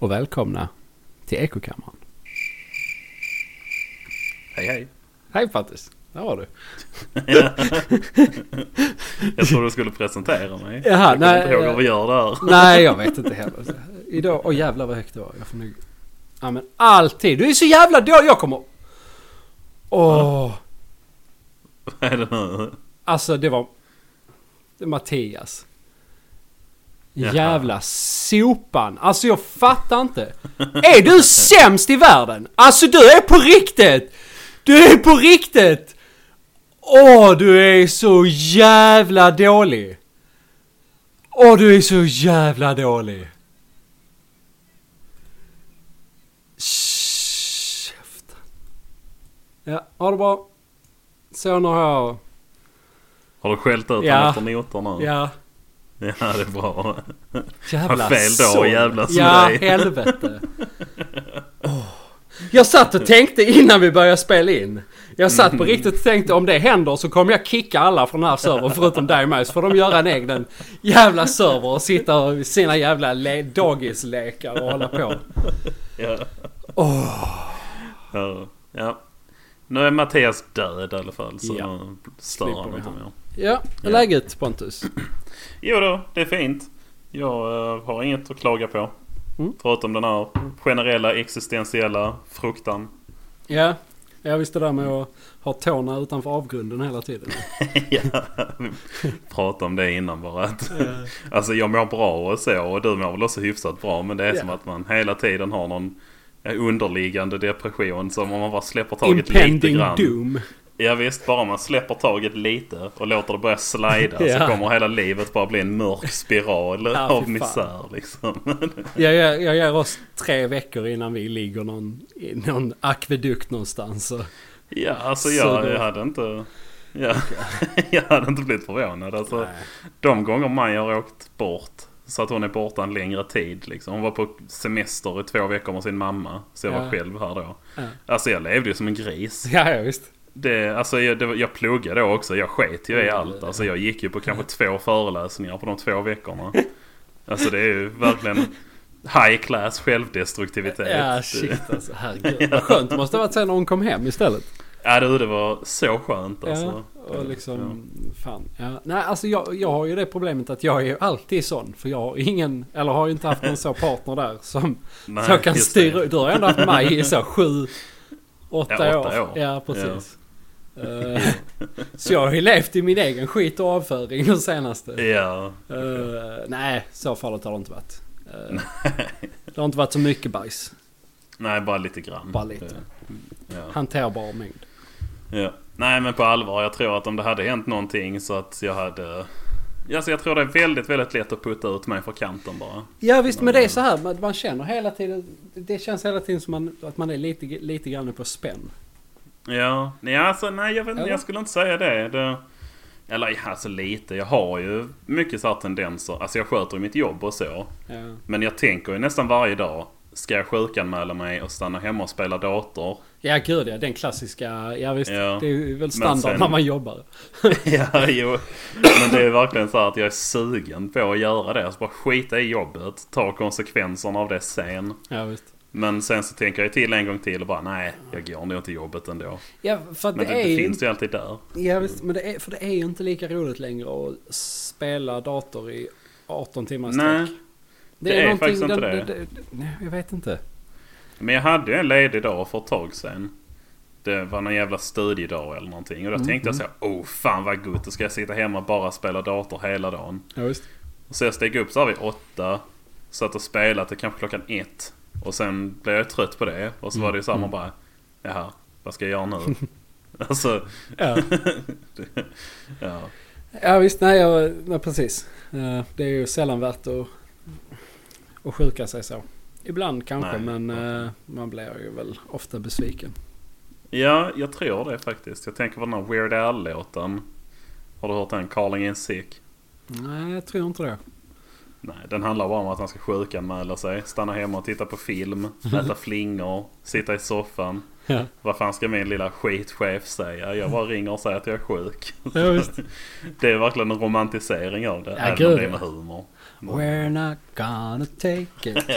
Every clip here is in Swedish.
Och välkomna till Ekokammaren. Hej hej. Hej Pattis, där var du. jag trodde du skulle presentera mig. Jaha, jag kommer inte ihåg eh, vad vi gör där. Nej, jag vet inte heller. Idag, åh jävlar vad högt det var. Jag får nog... Ja men alltid. Du är så jävla dålig. Jag kommer... Åh. Vad är det nu? Alltså det var... Det är Mattias. Jävla sopan. Alltså jag fattar inte. Är du sämst i världen? Alltså du är på riktigt! Du är på riktigt! Åh, du är så jävla dålig. Åh, du är så jävla dålig. Käften. Ja, ha det bra. Så nu har jag... Har du skällt ut Ja. honom efter noter nu? Ja, Ja, det är bra. Jävla fel dag sån. jävlas Ja, dig. helvete. Åh. Jag satt och tänkte innan vi började spela in. Jag satt på riktigt och tänkte om det händer så kommer jag kicka alla från den här servern förutom dig med. Så får de göra en egen jävla server och sitta i sina jävla le- dagislekar och hålla på. Ja. Åh. Ja. ja. Nu är Mattias död i alla fall. Så Ja. stör han inte mer. Ja. läget Pontus? Jo då, det är fint. Jag eh, har inget att klaga på. Mm. Förutom den här generella existentiella fruktan. Ja, jag visste det där med att ha tårna utanför avgrunden hela tiden. ja, vi pratade om det innan bara. Att, alltså jag mår bra och så och du mår väl också hyfsat bra. Men det är Ja. som att man hela tiden har någon eh, underliggande depression. Som om man bara släpper taget lite Impending grann. doom. Ja visst, bara man släpper taget lite och låter det börja slida Ja. så kommer hela livet bara bli en mörk spiral Ja, av misär liksom. Jag, jag, jag ger oss tre veckor innan vi ligger någon, i någon akvedukt någonstans. Och, ja, alltså Så jag, då- jag hade inte... Ja, jag hade inte blivit förvånad. Alltså, Nej. de gånger Maja har åkt bort så att hon är borta en längre tid. Liksom. Hon var på semester i två veckor med sin mamma. Så jag var Ja. själv här då. Ja. Alltså jag levde ju som en gris. Ja, ja visst. Det, alltså jag, det, jag pluggade då också. Jag sket ju i Mm. allt. Alltså jag gick ju på kanske två föreläsningar på de två veckorna. Alltså det är ju verkligen high class självdestruktivitet. Ja, shit alltså. Herregud. Vad skönt det måste ha varit sen hon kom hem istället. Ja du, det var så skönt alltså. Ja, och liksom, fan. Ja. Nej, alltså jag, jag har ju det problemet att jag är ju alltid sån. För jag har ingen, eller har ju inte haft någon så partner där som Nej, jag kan styra. det. Du har ändå haft mig i så sju, åtta, Ja, åtta år. år. Ja, precis. Eh, så jag har ju levt i min egen skit och avföring den senaste. Ja. Eh, nej, så farligt har det inte varit. Eh, det har inte varit så mycket bajs. Nej, bara lite grann. Bara lite. Ja. Hanterbar mängd. Ja. Nej men på allvar, jag tror att om det hade hänt någonting så att jag hade... Alltså jag tror det är väldigt, väldigt lätt att putta ut mig för kanten bara. Ja visst, men det är så här. Man, man känner hela tiden... Det känns hela tiden som man, att man är lite, lite grann på spänn. Ja, nej alltså nej jag, vet, Eller? jag skulle inte säga det. det. Eller alltså lite. Jag har ju mycket så här tendenser. Alltså jag sköter ju mitt jobb och så. Ja. Men jag tänker ju nästan varje dag. Ska jag sjukanmäla mig och stanna hemma och spela dator? Ja gud ja, den klassiska... Ja visst, Ja, det är väl standard sen- när man jobbar. ja, jo. Men det är verkligen så att jag är sugen på att göra det. Alltså bara skita i jobbet. Ta konsekvenserna av det sen. Ja visst. Men sen så tänker jag till en gång till och bara nej, jag går nog till jobbet ändå. Ja för Men det, det, är det finns ju alltid där. Ja visst, men det är, för det är ju inte lika roligt längre att spela dator i 18 timmar Nej, sträck. det är någonting- faktiskt inte det. det- Nej, jag vet inte. Men jag hade ju en ledig dag för ett tag sedan. Det var någon jävla studiedag eller någonting. Och då Mm, tänkte jag så här, oh fan vad gott. Då ska jag sitta hemma och bara spela dator hela dagen. Ja visst. Och så jag steg upp så här vid åtta. Satt och spelade till kanske klockan ett. Och sen blev jag trött på det. Och så var det ju samma Mm. bara, jaha, vad ska jag göra nu? alltså, Ja. ja. Ja visst, nej, jag, nej precis. Det är ju sällan värt att, att sjuka sig så. Ibland kanske Nej, men eh, man blir ju väl ofta besviken. Ja, jag tror det faktiskt. Jag tänker på den här Weird Al-låten. Har du hört den? Calling in sick? Nej, jag tror inte det. Nej, den handlar bara om att han ska sjukanmäla sig. Stanna hemma och titta på film. Äta flingor. Sitta i soffan. Ja. Vad fan ska min lilla skitchef säga? Jag bara ringer och säger att jag är sjuk. Ja. Det är verkligen en romantisering av det. Ja, även gud, om det är med humor. We're not gonna take it.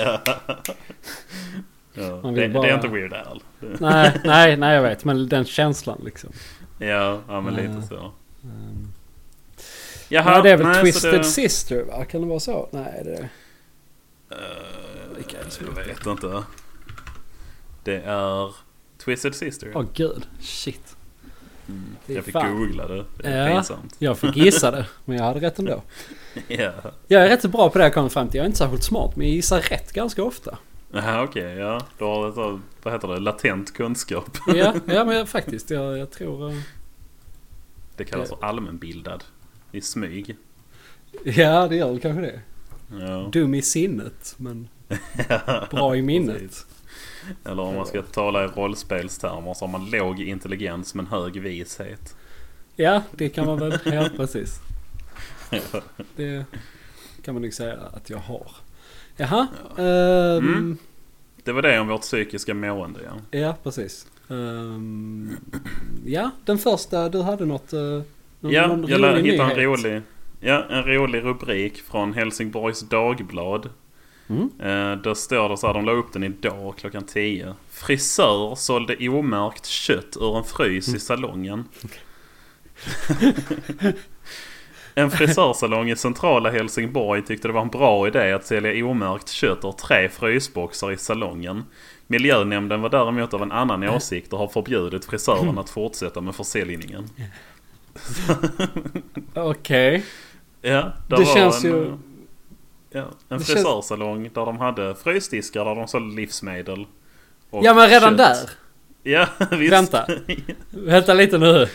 Ja. Det, vill det är bara- inte Weird Al. Nej, nej, nej jag vet. Men den känslan liksom. Ja, ja men lite så. Um, Jaha, nej, det är väl nej, Twisted det- Sister va? Kan det vara så? Nej, det är... Eh, Vilka är det som jag vet inte. Det är Twisted Sister. Åh gud, shit. Mm. Jag fick fan. googla det. Det är Ja. pinsamt. Jag fick gissa det, men jag hade rätt ändå. Ja. Jag är rätt bra på det jag kommer fram till. Jag är inte särskilt smart, men jag gissar rätt ganska ofta. Jaha okej, ja. Du har så- vad heter det, latent kunskap. Ja, ja men faktiskt. Jag, jag tror... eh, Det kallas för allmänbildad. I smyg. Ja, det gör väl kanske det. Ja. Dum i sinnet, men bra i minnet. Eller om man ska tala i rollspelstermer så har man låg intelligens men hög vishet. Ja, det kan man väl. Ja, precis. Det kan man nog säga att jag har. Jaha. ehm, Mm. Det var det om vårt psykiska mående ja. Ja, precis. Ehm, ja, den första. Du hade något... Uh, någon, Ja, någon jag lär rolig hitta en rolig, ja, en rolig rubrik från Helsingborgs Dagblad. Mm. Eh, där står det så här, de la upp den idag klockan 10. Frisör sålde omärkt kött ur en frys Mm. i salongen. en frisörsalong i centrala Helsingborg tyckte det var en bra idé att sälja omärkt kött ur tre frysboxar i salongen. Miljönämnden var däremot av en annan åsikt och har förbjudit frisören att fortsätta med försäljningen. Okej. Ja, Det var känns en, ju- eh, Ja, en Det känns- frisörsalong där de hade frysdiskar där de sålde livsmedel. Ja, men redan kött. där. Ja, visst. Vänta. Vänta lite nu.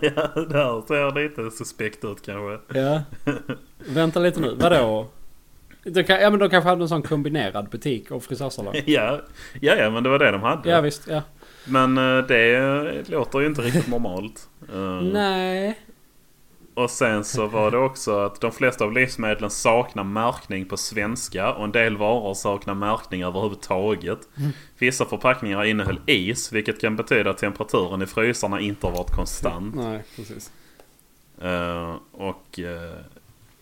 ja, där ser lite suspekt ut kanske. Ja. Vänta lite nu. Vadå? De kan, ja men de kanske hade en sån kombinerad butik och frisörsalong. Ja, ja, ja, men det var det de hade. Ja visst, ja. Men eh, det låter ju inte riktigt normalt. Eh, Nej. Och sen så var det också att de flesta av livsmedlen saknar märkning på svenska och en del varor saknar märkning överhuvudtaget. Vissa förpackningar innehöll is vilket kan betyda att temperaturen i frysarna inte har varit konstant. Nej, precis. Eh, och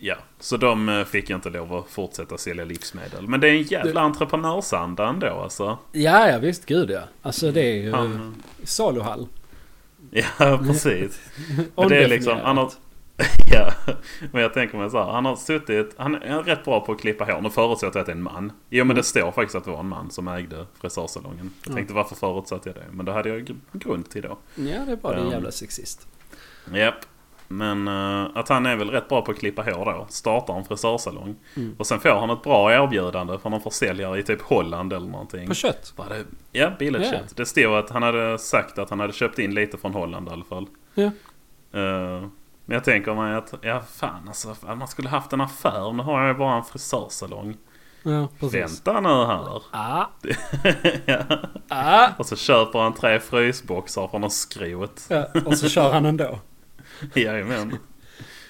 ja, så de eh, fick inte lov att fortsätta sälja livsmedel. Men det är en jävla entreprenörsanda ändå alltså. Ja, ja visst. Gud ja. Alltså det är ju Han, saluhall. ja, precis. Men det är liksom, han har, ja, men jag tänker mig så här. Han har suttit, han är rätt bra på att klippa hår. Nu förutsätter jag att det är en man. Jo men det står faktiskt att det var en man som ägde frisörsalongen. Jag Ja. tänkte varför förutsatte jag det? Men det hade jag gr- grund till då. Ja, det är bara din Um, jävla sexist. Japp. Men eh, att han är väl rätt bra på att klippa hår då. Startar en frisörsalong. Mm. Och sen får han ett bra erbjudande från någon försäljare i typ Holland eller någonting. På kött? Det, ja, billigt Ja. kött. Det stod att han hade sagt att han hade köpt in lite från Holland i alla fall. Ja. Eh, men jag tänker mig att, ja fan alltså, man skulle haft en affär. Nu har jag ju bara en frisörsalong. Ja. Vänta nu här. Ah, ja. ah. Och så köper han tre frysboxar från någon skrot. Ja, och så kör han ändå. Jajamän.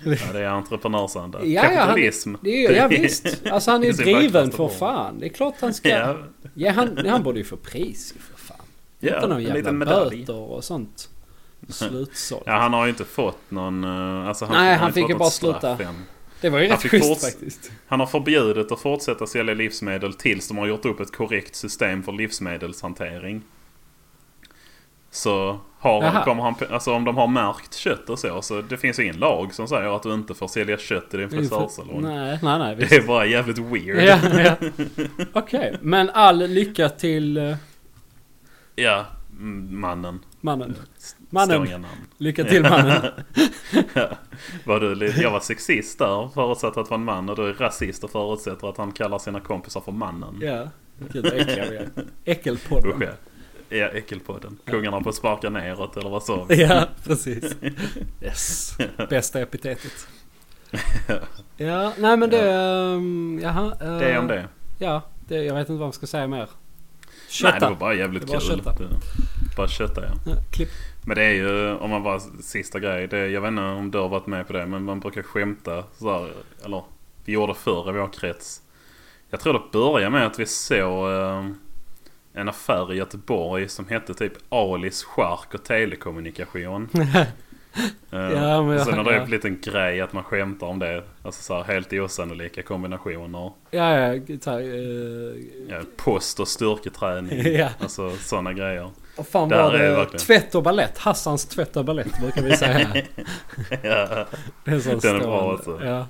Ja, det är entreprenörsanda. Ja, ja, han, Kapitalism. det är, ja visst. Alltså han är driven för fan. Det är klart han ska... Ja, Ja, han, han borde ju få pris för fan. ja Inte någon jävla böter och sånt. Slutsålt. Ja, han har ju inte fått någon... eh, Alltså, han, Nej, han inte fick ju bara sluta. än. Det var ju Han rätt schysst faktiskt. Han har förbjudit att fortsätta sälja livsmedel tills de har gjort upp ett korrekt system för livsmedelshantering. Så har, Jaha. kommer han, alltså om de har märkt kött och så, så det finns ingen lag som säger att du inte får sälja kött i din frisörsalong. Nej, nej, nej. Visst. Det är bara jävligt weird. Ja, ja. Okej, men all lycka till eh, Ja, mannen. mannen. Mannen. Lycka till mannen. ja. var du, jag var sexist där, förutsatt att det var en man. Och du är rasist och förutsätter att han kallar sina kompisar för mannen. Ja. Gud vad äckliga vi är. Äckelpodden. Ja. Ja, Äckelpodden. Kungarna på sparka neråt eller vad sa vi? Ja, precis. Yes. Bästa epitetet. Ja, nej men det... Um, jaha. eh, Det är om det. Ja, det, jag vet inte vad man ska säga mer. Nej, Kötta. det var bara jävligt Det var kul. kötta. Bara kötta ja. Ja, klipp. Men det är ju, om man bara sista grej. Det, jag vet inte om du har varit med på det. Men man brukar skämta så här, Eller vi gjorde förr i vår krets. Jag tror det började med att vi såg eh, en affär i Göteborg som hette typ Alis Chark och Telekommunikation. Eh, Ja, men och sen har det ja. blivit en grej att man skämtar om det. Alltså så här helt osannolika kombinationer. Ja, ja, så här, eh, Ja, post och styrketräning. Ja. Alltså sådana grejer. Vad fan Där var det? verkligen- Tvätt och ballett. Hassans tvätt och ballett brukar vi säga. ja, Det är så Den är bra alltså. Ja.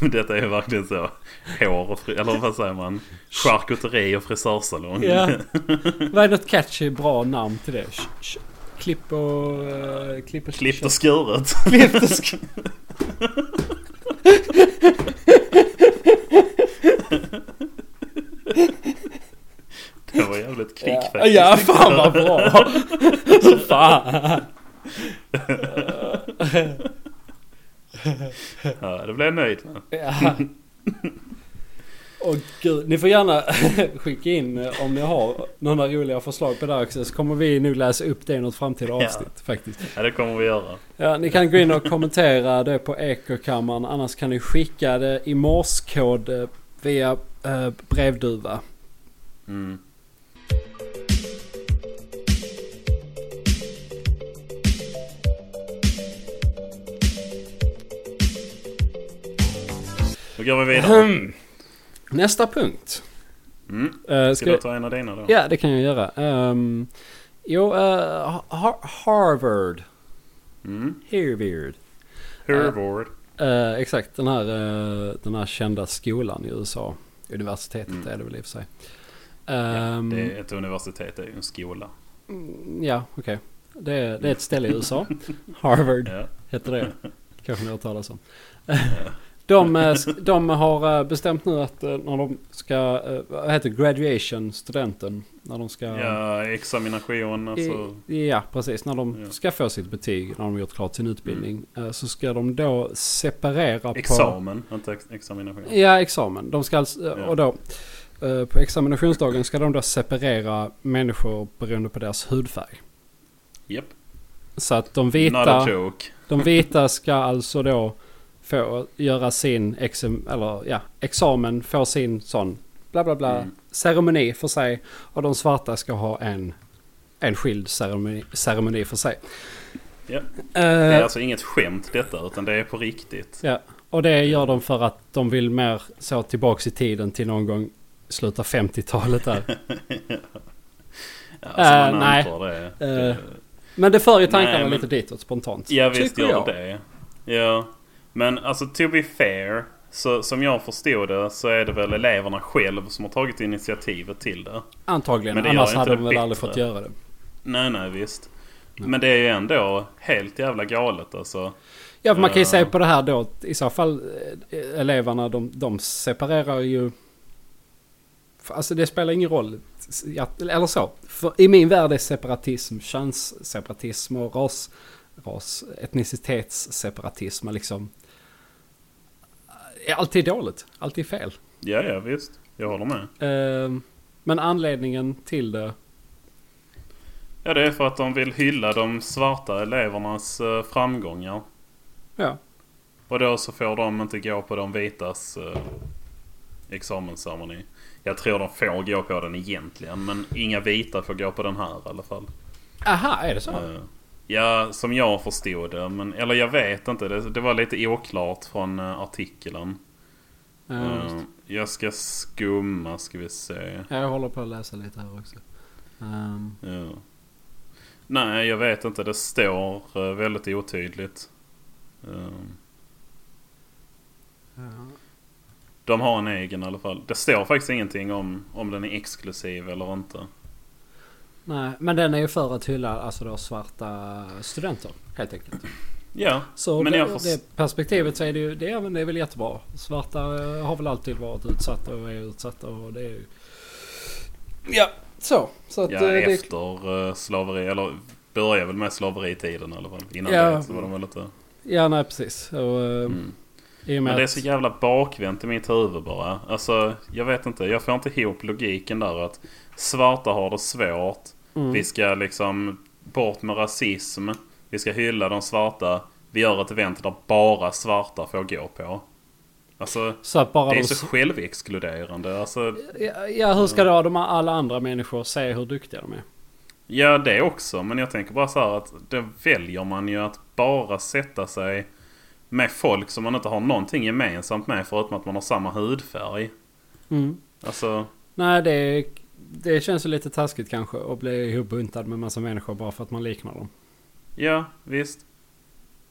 detta är verkligen så. Hår och fri... Eller vad säger man? Charkuteri och frisörsalong. Ja. Vad är något catchy bra namn till det? Klipp och... Uh, klipp och... Klippt och skuret. Klippt och sk- Det var jävligt kvick ja. faktiskt. ja, fan vad bra! fan! Ja, det blev jag nöjd med. Ja. Åh gud, ni får gärna skicka in eh, om ni har några roliga förslag på det här också. Så kommer vi nog läsa upp det i något framtida Ja. avsnitt faktiskt. Ja, det kommer vi göra. Ja, ni kan gå in och kommentera det på Ekokammaren. Annars kan ni skicka det i morskod eh, via eh, brevduva. Mm. Då går vi vidare. Nästa punkt. Mm. Eh, Ska du ta en av dina då? Ja, det kan jag göra. Um, jo, Har- Harvard. Mm. Harvard. Harvard. Eh, exakt, den här, den här kända skolan i USA. Universitetet Mm. är det väl i och för sig. Ja, Ehm, det är ett universitet, det är ju en skola. mm, Ja, okej. Det, är, det är ett ställe i USA. Harvard Ja. heter det. Kanske ni har hört talas om. De, eh, de har eh, bestämt nu att eh, när de ska, vad heter graduation, studenten. När de ska... ja, examination alltså. I, ja, precis. När de Ja. ska få sitt betyg, när de har gjort klart sin utbildning. eh, Så ska de då separera på... Examen, inte ex examination. Ja, examen. De ska alltså, Ja. och då på examinationsdagen ska de då separera människor beroende på deras hudfärg. Japp. Så att de vita, de vita ska alltså då få göra sin exam, eller, ja, examen, få sin sån bla bla bla Mm. ceremoni för sig. Och de svarta ska ha en, en skild ceremoni, ceremoni för sig. Ja. Eh, Det är alltså inget skämt detta, utan det är på riktigt. Ja, och det gör de för att de vill mer så tillbaks i tiden till någon gång sluta 50-talet där. Ja, alltså man nej. det. Eh, det. Men det för ju tankarna Nej, men- lite ditåt spontant. Ja visst gör jag. det. Ja. Men alltså to be fair. Så, som jag förstod det så är det väl eleverna själv som har tagit initiativet till det. Antagligen, Men det annars hade de väl aldrig fått göra det. Nej nej visst. Nej. Men det är ju ändå helt jävla galet alltså. Ja, för man kan ju Ja. se på det här då. att I så fall eh, eleverna de, de separerar ju... Alltså det spelar ingen roll. Eller så. För I min värld är separatism könsseparatism och ras, ras etnicitetsseparatism liksom... Är alltid dåligt. Alltid fel. Ja ja visst. Jag håller med. Eh, Men anledningen till det... Ja det är för att de vill hylla de svarta elevernas eh, framgångar. Ja. Och då så får de inte gå på de vitas eh, examensceremoni. Jag tror de får gå på den egentligen. Men inga vita får gå på den här i alla fall. Aha, är det så? Eh, ja, som jag förstod det. Men, eller jag vet inte. Det, det var lite oklart från uh, artikeln. Ja, Eh, just. jag ska skumma ska vi se. Ja, jag håller på att läsa lite här också. Ehm, Ja. Nej, jag vet inte. Det står eh, väldigt otydligt. Eh, ja. de har en egen i alla fall. Det står faktiskt ingenting om om den är exklusiv eller inte. Nej, men den är ju för att hylla alltså då svarta studenter helt enkelt. Ja, Så Men det, jag får- det perspektivet så är det ju, det är, det är väl jättebra. Svarta eh, har väl alltid varit utsatta och är utsatta och det är ju... Ja, så. Så att ja eh, det... efter eh, slaveri. Eller börjar väl med slaveritiden i alla fall. Innan Ja. det så var de väl lite... Ja, nej precis. Och, Mm. Men det är så jävla bakvänt i mitt huvud bara. Alltså, jag vet inte. Jag får inte ihop logiken där att svarta har det svårt. Mm. Vi ska liksom bort med rasism. Vi ska hylla de svarta. Vi gör ett event där bara svarta får gå på. Alltså, Så det är de... så självexkluderande. Alltså, Ja, ja, hur ska då de alla andra människor se hur duktiga de är? ja, det också. Men jag tänker bara så här att då väljer man ju att bara sätta sig med folk som man inte har någonting gemensamt med förutom att man har samma hudfärg. Mm. Alltså, Nej, det, det känns ju lite taskigt kanske att bli ihopbuntad med massa människor bara för att man liknar dem. ja, visst.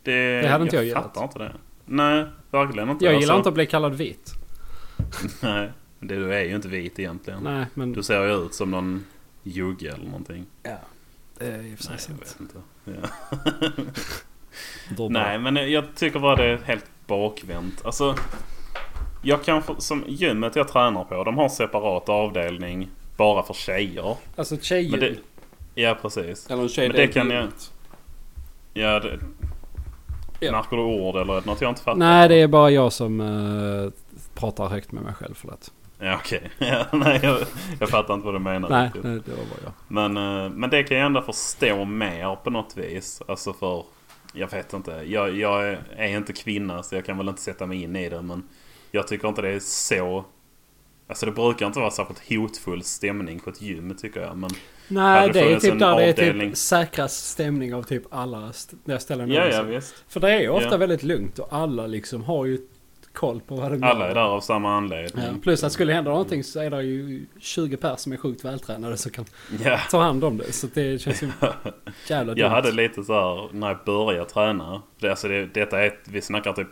Det, Det hade inte jag jag gillat. fattar inte det. Nej, verkligen inte. Jag gillar Alltså, inte att bli kallad vit. Nej, det, du är ju inte vit egentligen. Nej, men... Du ser ju ut som någon jugge eller någonting. Ja. Det är och för sig Nej, jag sant. vet inte. Ja. Nej, men jag tycker bara det är helt bakvänt. Alltså, jag kan som gymmet jag tränar på, de har separat avdelning bara för tjejer. Alltså tjejer. Men det, ja, precis. Eller en tjej men det kan jag-. Ja, det, Ja. Märker du ord eller är det något jag inte fattar? Nej, det är bara jag som uh, pratar högt med mig själv. Förlåt. Ja, okej. Ja, nej, jag, jag fattar inte vad du menar. Nej, riktigt. nej, det var bara jag. Men, eh, men det kan jag ändå förstå mer på något vis. Alltså för... Jag vet inte. Jag, jag är- är inte kvinna så jag kan väl inte sätta mig in i det. Men jag tycker inte det är så... Alltså det brukar inte vara särskilt hotfull stämning på ett gym tycker jag. Men Nej, Hade det är typ en där det är avdelning- typ säkrast stämning av typ alla st- ställen. ja, ja visst. För det är ju ofta Ja. väldigt lugnt och alla liksom har ju koll på vad de Alla är där av samma anledning. Ja, plus att skulle hända någonting så är det ju 20 personer som är sjukt vältränade som kan Ja. ta hand om det. Så det känns ju jävla dumt. Jag hade lite så här när jag började träna. Det, alltså det, detta är, ett- vi snackar typ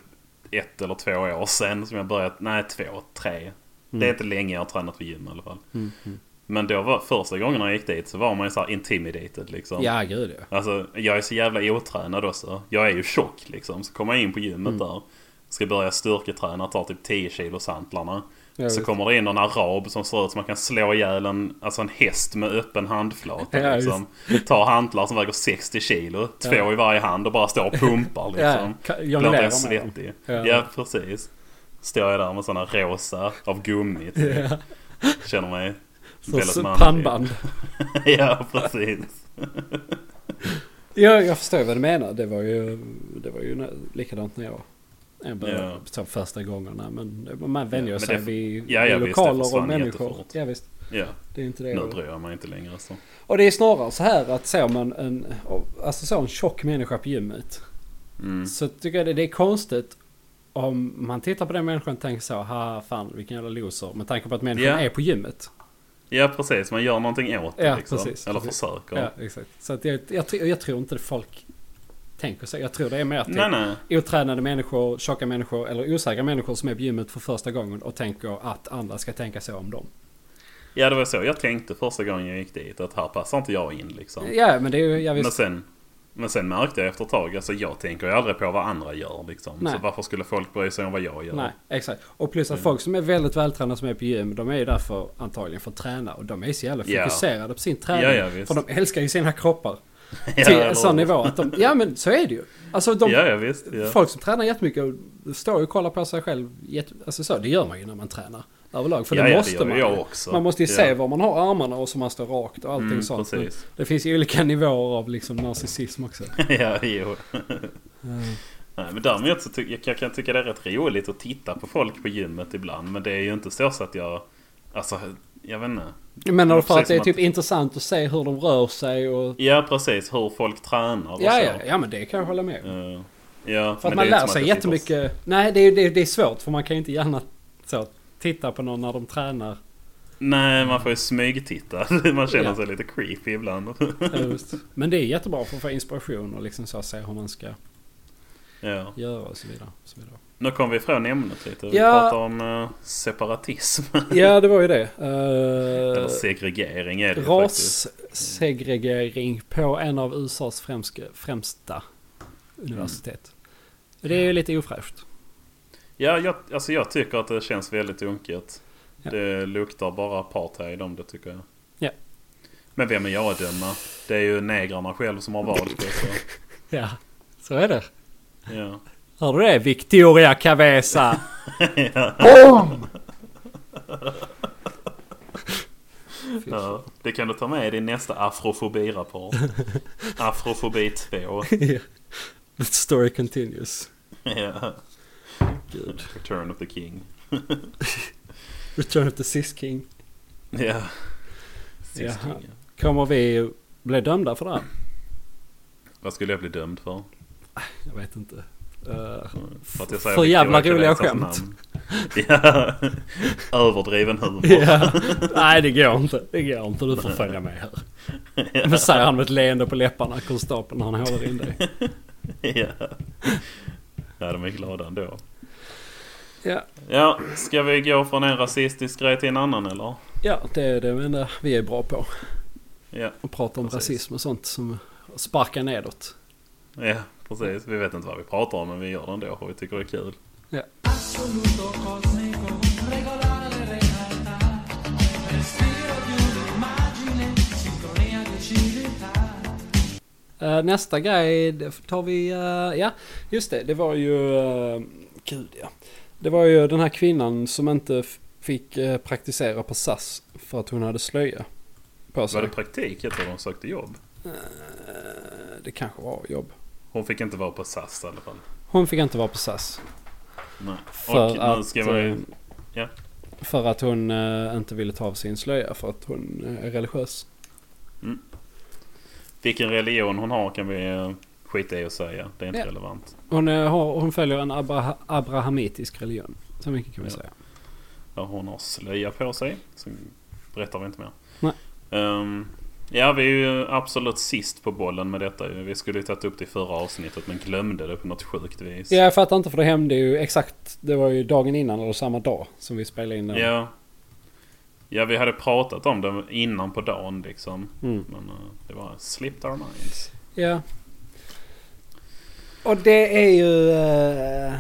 ett eller två år sedan som jag började. Nej, två, tre. Det är inte länge jag har tränat på gym i alla fall. Mm, mm. Men då var första gången jag gick dit så var man ju så här intimidated liksom. Ja, gud ja. Alltså jag är så jävla otränad också. Jag är ju tjock liksom. Så kommer jag in på gymmet Mm. där. Ska börja styrketräna, tar typ 10 kilo hantlarna. Jag Så vet. kommer det in någon arab som ser ut som man kan slå ihjäl en, alltså en häst med öppen handflata. Ja, liksom. Tar hantlar som väger 60 kilo. Två Ja. i varje hand och bara står och pumpar liksom. Ja, Blir jag dem. svettig. Ja. Ja. precis. Står jag där med sådana rosa av gummi. Typ. Ja. Känner mig Så, väldigt manlig. pannband. ja precis. Ja, jag förstår vad du menar. Det var ju, det var ju likadant när jag jag började Ja. så första gångerna. Men man vänjer Ja, sig det- vid, ja, ja, vid visst, det lokaler och människor. jättefort. Ja, visst. Ja, Det är inte det. nu jag mig inte längre så. Och det är snarare så här att ser man en, alltså så en tjock människa på gymmet. Mm. Så tycker jag det, det är konstigt om man tittar på den människan och tänker så, ha fan vilken jävla loser. Med tanke på att människan Ja. är på gymmet. Ja precis, man gör någonting åt det Ja, liksom. precis, Eller precis. försöker. Ja, exakt. Så att jag, jag, tror- jag tror inte folk tänker så. Jag tror det är mer typ Nej nej. otränade människor, tjocka människor eller osäkra människor som är på gymmet för första gången och tänker att andra ska tänka så om dem. Ja det var så jag tänkte första gången jag gick dit. Att här passar inte jag in liksom. Ja, men det är ju, jag Men visst. sen, men sen märkte jag efter ett tag, alltså jag tänker ju aldrig på vad andra gör liksom. Nej. Så varför skulle folk bry sig om vad jag gör? Nej, exakt. Och plus att Mm. folk som är väldigt vältränade som är på gym, de är ju därför antagligen för att träna. Och de är så jävla fokuserade på sin träning. Ja, ja, för de älskar ju sina kroppar. Till en sån nivå att de, ja men så är det ju. Alltså de, Ja, ja visst. Folk som tränar jättemycket står och kollar på sig själv. Alltså så, det gör man ju när man tränar. Överlag. För ja, det ja, måste det man. jag också. Man måste ju se var man har armarna och så man står rakt och allting Mm, sånt. Det finns ju olika nivåer av liksom narcissism också. ja, jo. Mm. Nej, men däremot så tycker jag, jag kan tycka det är rätt roligt att titta på folk på gymmet ibland. Men det är ju inte så så att jag... Alltså, jag vet inte. Menar du för att det är typ intressant att se hur de rör sig och... Ja, precis. Hur folk tränar och Ja, så. ja, ja men det kan jag hålla med om. Eh, ja, För att man lär sig att jag jättemycket. Nej, det är, det, är- det är svårt för man kan ju inte gärna så, titta på någon när de tränar. Nej, man får ju smygtitta. Man känner Ja. sig lite creepy ibland. Just. Men det är jättebra för att få inspiration och liksom så se hur man ska ja. göra och så vidare. Och så vidare. Nu kom vi ifrån ämnet lite. Vi Ja. pratar om eh, separatism. Ja, det var ju det. Eller Uh, segregering är det ju faktiskt. rassegregering på en av USAs främsta, främsta universitet. Det är ju lite ofräscht. Ja, jag, alltså jag tycker att det känns väldigt unket. Ja. Det luktar bara apartheid om det tycker jag. Ja. Men vem är jag att döma? Det är ju negrarna själv som har valt det. Så, Ja, så är det. ja. Hör du det? Victoria Cavesa! ja. Det kan du ta med i din nästa afrofobirapport. Afrofobi 2. The story continues. ja. Gud. Return of the King. Return of the Sis King. Ja. Sist Jaha. King. Kommer vi bli dömda för det här? Vad skulle jag bli dömd för? Jag vet inte. Uh, För, att jag för jävla roliga skämt. Ja. Överdriven humor. ja. Nej det går inte. Det går inte. Du får följa med här. Men säger han med ett leende på läpparna, konstapeln, när han håller in dig. ja. Ja, de är glada ändå. Ja, Ja, ska vi gå från en rasistisk grej till en annan eller? ja det är det enda vi är bra på. Ja, Att prata om Precis. rasism och sånt som sparkar nedåt. ja precis. Vi vet inte vad vi pratar om men vi gör det ändå för vi tycker det är kul. Ja. Eh, nästa grej tar vi... eh, ja, just det. Det var ju... Uh, gud ja. Det var ju den här kvinnan som inte fick eh, praktisera på SAS för att hon hade slöja på Var sig. det praktik? Jag tror de sökte jobb. Eh, det kanske var jobb. Hon fick inte vara på SAS i alla fall. Hon fick inte vara på SAS. Nej. För Och att... ska vi... eh, ja. För att hon inte ville ta av sin slöja för att hon är religiös. Vilken religion hon har kan vi skita i att säga. Det är inte Ja. relevant. Hon, eh, har, hon följer en abra, abrahamitisk religion. Så mycket kan vi Ja. säga. Ja, hon har slöja på sig. Så berättar vi inte mer. Nej. Ehm, ja, vi är ju absolut sist på bollen med detta. Vi skulle ju tagit upp det i förra avsnittet men glömde det på något sjukt vis. Ja, jag fattar inte för det hände ju exakt. Det var ju dagen innan eller samma dag som vi spelade in den. Ja. Ja, vi hade pratat om det innan på dagen liksom. Mm. Men eh, det var slipped our minds. Ja. Och det är ju... eh,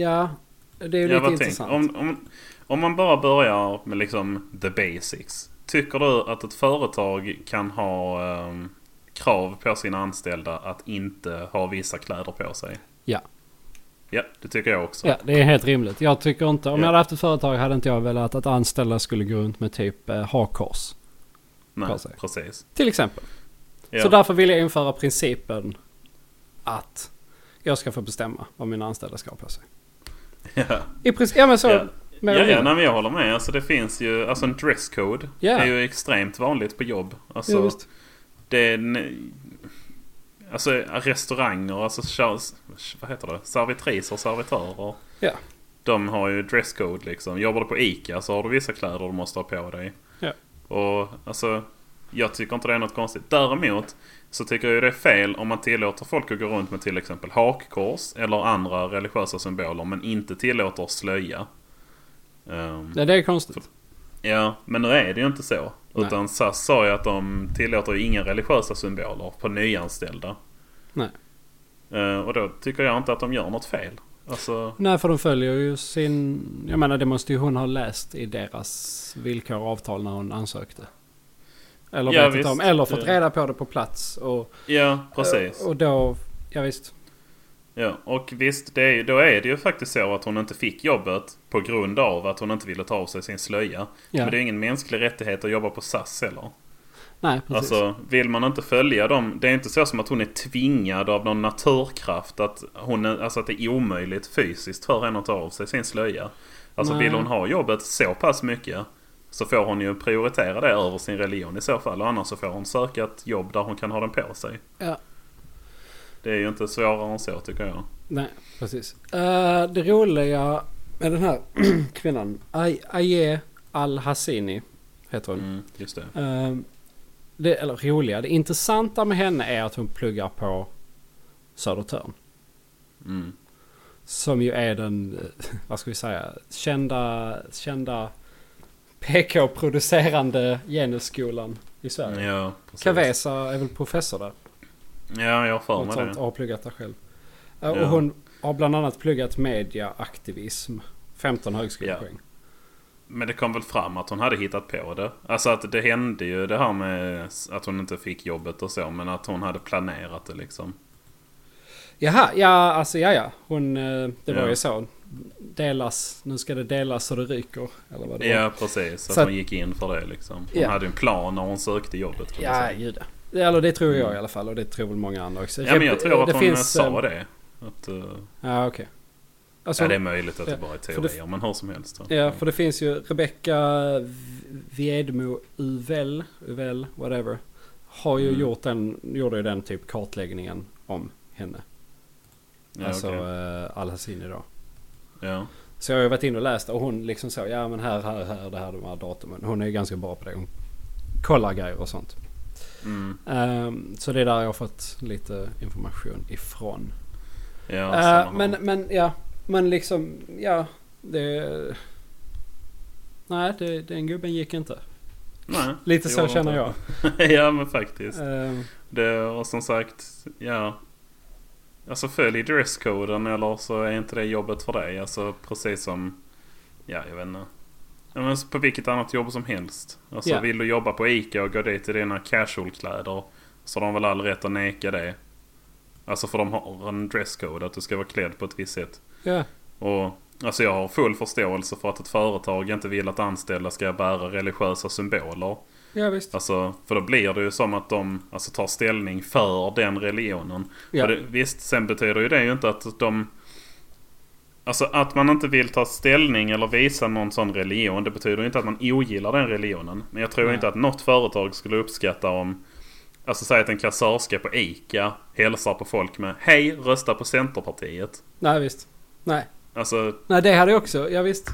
ja, det är ju Ja, lite intressant. om, om, om man bara börjar med liksom the basics. Tycker du att ett företag kan ha ehm, krav på sina anställda att inte ha vissa kläder på sig? Ja. Ja, det tycker jag också. Ja, det är helt rimligt. Jag tycker inte... Om Ja. jag hade haft ett företag hade inte jag velat att anställda skulle gå runt med typ eh, hakkors. Nej, precis. Till exempel. Ja. Så därför vill jag införa principen att jag ska få bestämma vad mina anställda ska ha på sig. ja. I princip, ja men så. Ja. Ja, ja nej, men jag håller med. Alltså, det finns ju, alltså en dresscode Ja. är ju extremt vanligt på jobb. Alltså, Ja, det är Alltså restauranger, alltså vad heter det? Servitriser och servitörer. Ja. De har ju dresscode liksom. Jobbar du på ICA så har du vissa kläder du måste ha på dig. Ja. Och alltså, jag tycker inte det är något konstigt. Däremot så tycker jag det är fel om man tillåter folk att gå runt med till exempel hakkors eller andra religiösa symboler men inte tillåter slöja. Ehm, Ja, det är konstigt. Ja, men nu är det ju inte så. Nej. Utan SAS sa ju att de tillåter ju inga religiösa symboler på nyanställda. Nej. Eh, och då tycker jag inte att de gör något fel. Alltså, Nej, för de följer ju sin... Jag menar, det måste ju hon ha läst i deras villkor och avtal när hon ansökte. Eller Ja, vet inte visst. om. Eller fått reda på det på plats. Och, ja, precis. och då... Ja, visst. Ja, och visst, det är, då är det ju faktiskt så att hon inte fick jobbet på grund av att hon inte ville ta av sig sin slöja. Ja. Men det är ingen mänsklig rättighet att jobba på SAS heller. Nej, precis. Alltså, vill man inte följa dem. Det är inte så som att hon är tvingad av någon naturkraft. Att, hon är, alltså att det är omöjligt fysiskt för henne att ta av sig sin slöja. Alltså Nej. vill hon ha jobbet så pass mycket. Så får hon ju prioritera det över sin religion i så fall. Och annars så får hon söka ett jobb där hon kan ha den på sig. Ja. Det är ju inte svårare än så tycker jag. Nej, precis. Eh, det roliga med den här kvinnan, Ay- Aye Al-Hassini heter hon. Mm, just det. Eh, det, eller roliga, det intressanta med henne är att hon pluggar på Södertörn. Mm. Som ju är den, eh, vad ska vi säga, kända, kända PK-producerande genusskolan i Sverige. Ja, precis. Kavesa är väl professor där. Ja, jag har för mig det. och har pluggat där själv. Ja. Och hon har bland annat pluggat mediaaktivism. 15 högskolepoäng. Men det kom väl fram att hon hade hittat på det. Alltså att det hände ju det här med att hon inte fick jobbet och så. Men att hon hade planerat det liksom. Jaha, ja alltså ja ja. Hon, eh, det var Ja. ju så. Delas, nu ska det delas så det ryker. Eller vad det var. Ja, precis. Att Så att- hon gick in för det liksom. Hon Ja. hade en plan när hon sökte jobbet. Ja, gud. Eller det tror jag i alla fall och det tror väl många andra också. ja, men jag tror att det hon finns, sa eh, det. Att, eh, Ja, okej. Alltså, ja, det är möjligt att ja, det bara är teorier, det- men hur som helst. Ja, för det finns ju Rebecca Viedmo Uvel, Uvel, whatever. Har ju Mm. gjort den, gjorde ju den typ kartläggningen om henne. Ja, alltså okej. uh, Al-Hassini då. Ja. Så jag har ju varit inne och läst och hon liksom så, ja men här, här, här, det här, de här datumen. Hon är ju ganska bra på det. Hon kollar grejer och sånt. Mm. Ehm, så det är där jag har fått lite information ifrån. ja samma men, men ja, men liksom, ja, det... Nej, det, den gubben gick inte. Nej, Lite så känner jag. ja, men faktiskt. Ehm, Det, och som sagt, ja. Alltså följ dresskoden eller så är inte det jobbet för dig. Alltså precis som, ja jag vet inte. Men på vilket annat jobb som helst. Alltså Ja. vill du jobba på ICA och gå dit i dina casualkläder så har de väl all rätt att neka det. Alltså för de har en dresscode att du ska vara klädd på ett visst sätt. ja, Och alltså jag har full förståelse för att ett företag inte vill att anställda ska bära religiösa symboler. Ja visst. Alltså, för då blir det ju som att de alltså, tar ställning för den religionen. Ja. Det, visst, sen betyder ju det ju inte att de... Alltså att man inte vill ta ställning eller visa någon sån religion. Det betyder ju inte att man ogillar den religionen. Men jag tror Nej. inte att något företag skulle uppskatta om... Alltså säg att en kassörska på ICA hälsar på folk med Hej, rösta på Centerpartiet. Nej visst. Nej. Alltså Nej det hade jag också, ja visst.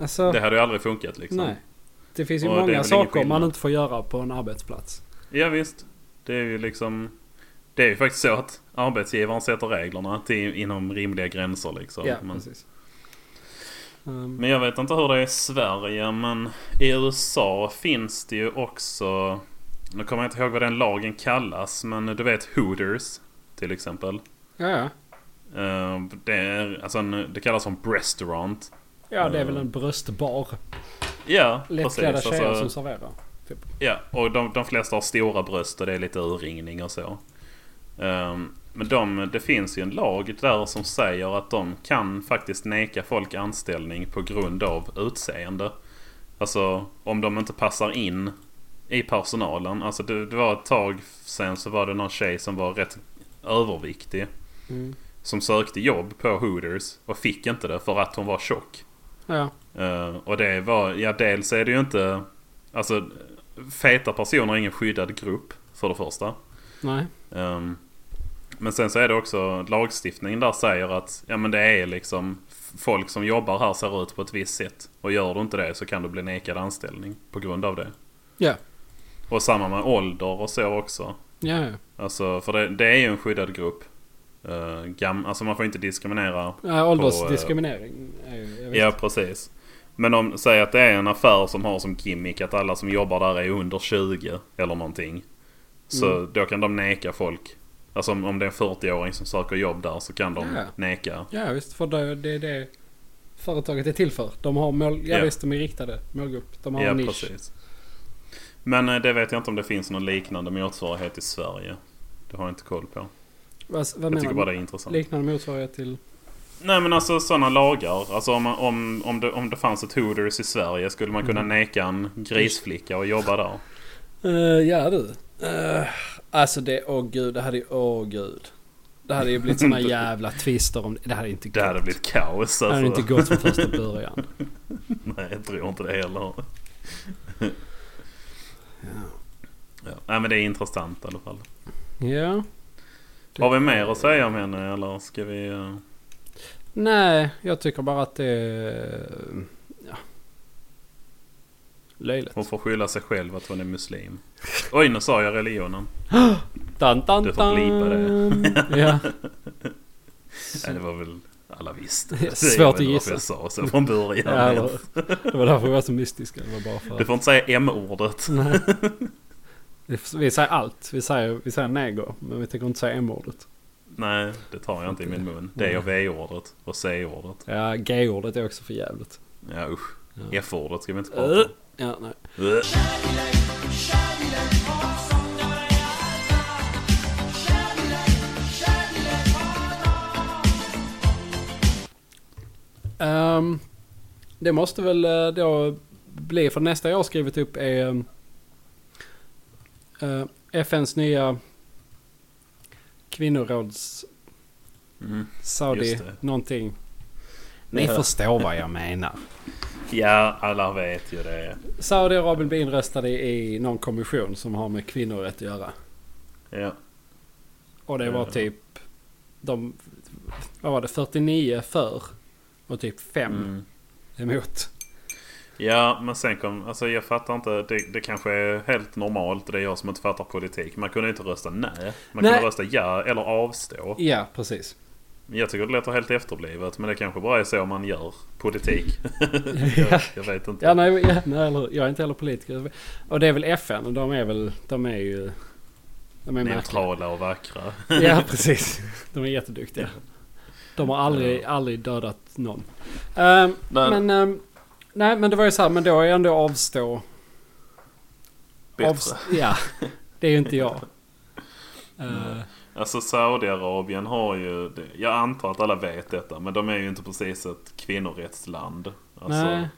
Alltså, det hade ju aldrig funkat liksom. nej. Det finns ju Och många saker man inte får göra på en arbetsplats. Ja visst. Det är ju liksom... Det är ju faktiskt så att arbetsgivaren sätter reglerna till, inom rimliga gränser liksom. ja, men, precis. Ehm, men jag vet inte hur det är i Sverige men i USA finns det ju också... Nu kommer jag inte ihåg vad den lagen kallas men du vet Hooters till exempel. ja, ja. Eh, Det, är, alltså en, det kallas som restaurant. Ja, det är väl Mm. en bröstbar. Ja, Lättklädda precis. tjejer Alltså, som serverar. Ja, och de, de flesta har stora bröst och det är lite urringning och så. Ehm, men de, det finns ju en lag där som säger att de kan faktiskt neka folk anställning på grund av utseende. Alltså om de inte passar in i personalen. Alltså det, det var ett tag sen så var det någon tjej som var rätt överviktig. Mm. Som sökte jobb på Hooters och fick inte det för att hon var tjock. Ja, Eh, och det var, ja dels är det ju inte, alltså feta personer är ingen skyddad grupp för det första. nej. Ehm, men sen så är det också lagstiftningen där säger att ja men det är liksom folk som jobbar här ser ut på ett visst sätt. Och gör du inte det så kan du bli nekad anställning på grund av det. Ja, Och samma med ålder och så också. ja, ja. Alltså för det, det är ju en skyddad grupp. Uh, gam, alltså man får inte diskriminera ja åldersdiskriminering. Jag vet. Ja, precis. Men om, säg att det är en affär som har som gimmick att alla som jobbar där är under 20 eller någonting. Så Mm. då kan de neka folk. Alltså om, om det är en 40-åring som söker jobb där så kan de Ja. neka. Ja visst, för det, det är det företaget är till för. De har mål... Ja, Ja. visst, de är riktade målgrupp. De har Ja, en nisch. precis. Men eh, det vet jag inte om det finns någon liknande motsvarighet i Sverige. Det har jag inte koll på. Vad, vad Jag tycker bara det är intressant. Liknande motsvarighet till... Nej men alltså sådana lagar. Alltså om, om, om, det, om det fanns ett Hooters i Sverige skulle man kunna Mm. neka en grisflicka att jobba där. Uh, ja du. Uh, alltså det, åh gud, det hade ju, åh gud. Det hade ju blivit såna jävla twister om det. Det hade inte gått. Det hade blivit kaos Det hade alltså. inte gått från första början. Nej, jag tror inte det heller. Ja. Ja. Nej men det är intressant i alla fall. ja. Har vi mer att säga om henne eller ska vi... eh, Nej, jag tycker bara att det är... Ja. Löjligt. Hon får skylla sig själv att hon är muslim. Oj, nu sa jag religionen. Dun, dun, Du får blipa dun. ja. Nej, det var väl... Alla visste. Det är Det svårt att gissa. jag sa så från början. ja eller, det var därför vi var så mystiska. Det var bara för... Du får inte säga M-ordet. Vi säger allt. Vi säger, vi säger neger. Men vi tänker inte säga M-ordet. Nej, det tar jag inte i min mun. D och V-ordet och C-ordet. Ja, G-ordet är också för jävligt. Ja usch. Ja. F-ordet ska vi inte Uh, prata om. ja, nej. Uh. Ehm, det måste väl eh, då bli, för nästa jag har skrivit upp är um, eh, FNs nya kvinnoråds Mm. Saudi Just det. någonting. Ni Ja. förstår vad jag menar. Ja, alla vet ju det. Saudiarabien blir inröstade i någon kommission som har med kvinnorätt att göra. Ja. Och det var typ... De... Vad var det? 49 för och typ 5 Mm. emot. Ja, men sen kom... Alltså jag fattar inte. Det, det kanske är helt normalt. Det är jag som inte fattar politik. Man kunde inte rösta nej. Man Nej. kunde rösta ja eller avstå. Ja, precis. Jag tycker det låter helt efterblivet. Men det kanske bara är så man gör politik. jag, jag vet inte. Ja, nej, ja, nej jag är inte heller politiker. Och det är väl FN och de är väl... De är ju... De är märkliga. Neutrala och vackra. Ja, precis. De är jätteduktiga. De har aldrig, aldrig dödat någon. Ehm, Nej. men... ehm, nej, men det var ju så här, men då är ändå avstå... Bättre. Avs- ja, det är ju inte jag. Eh, Alltså Saudiarabien har ju... Jag antar att alla vet detta. Men de är ju inte precis ett kvinnorättsland. Alltså, nej.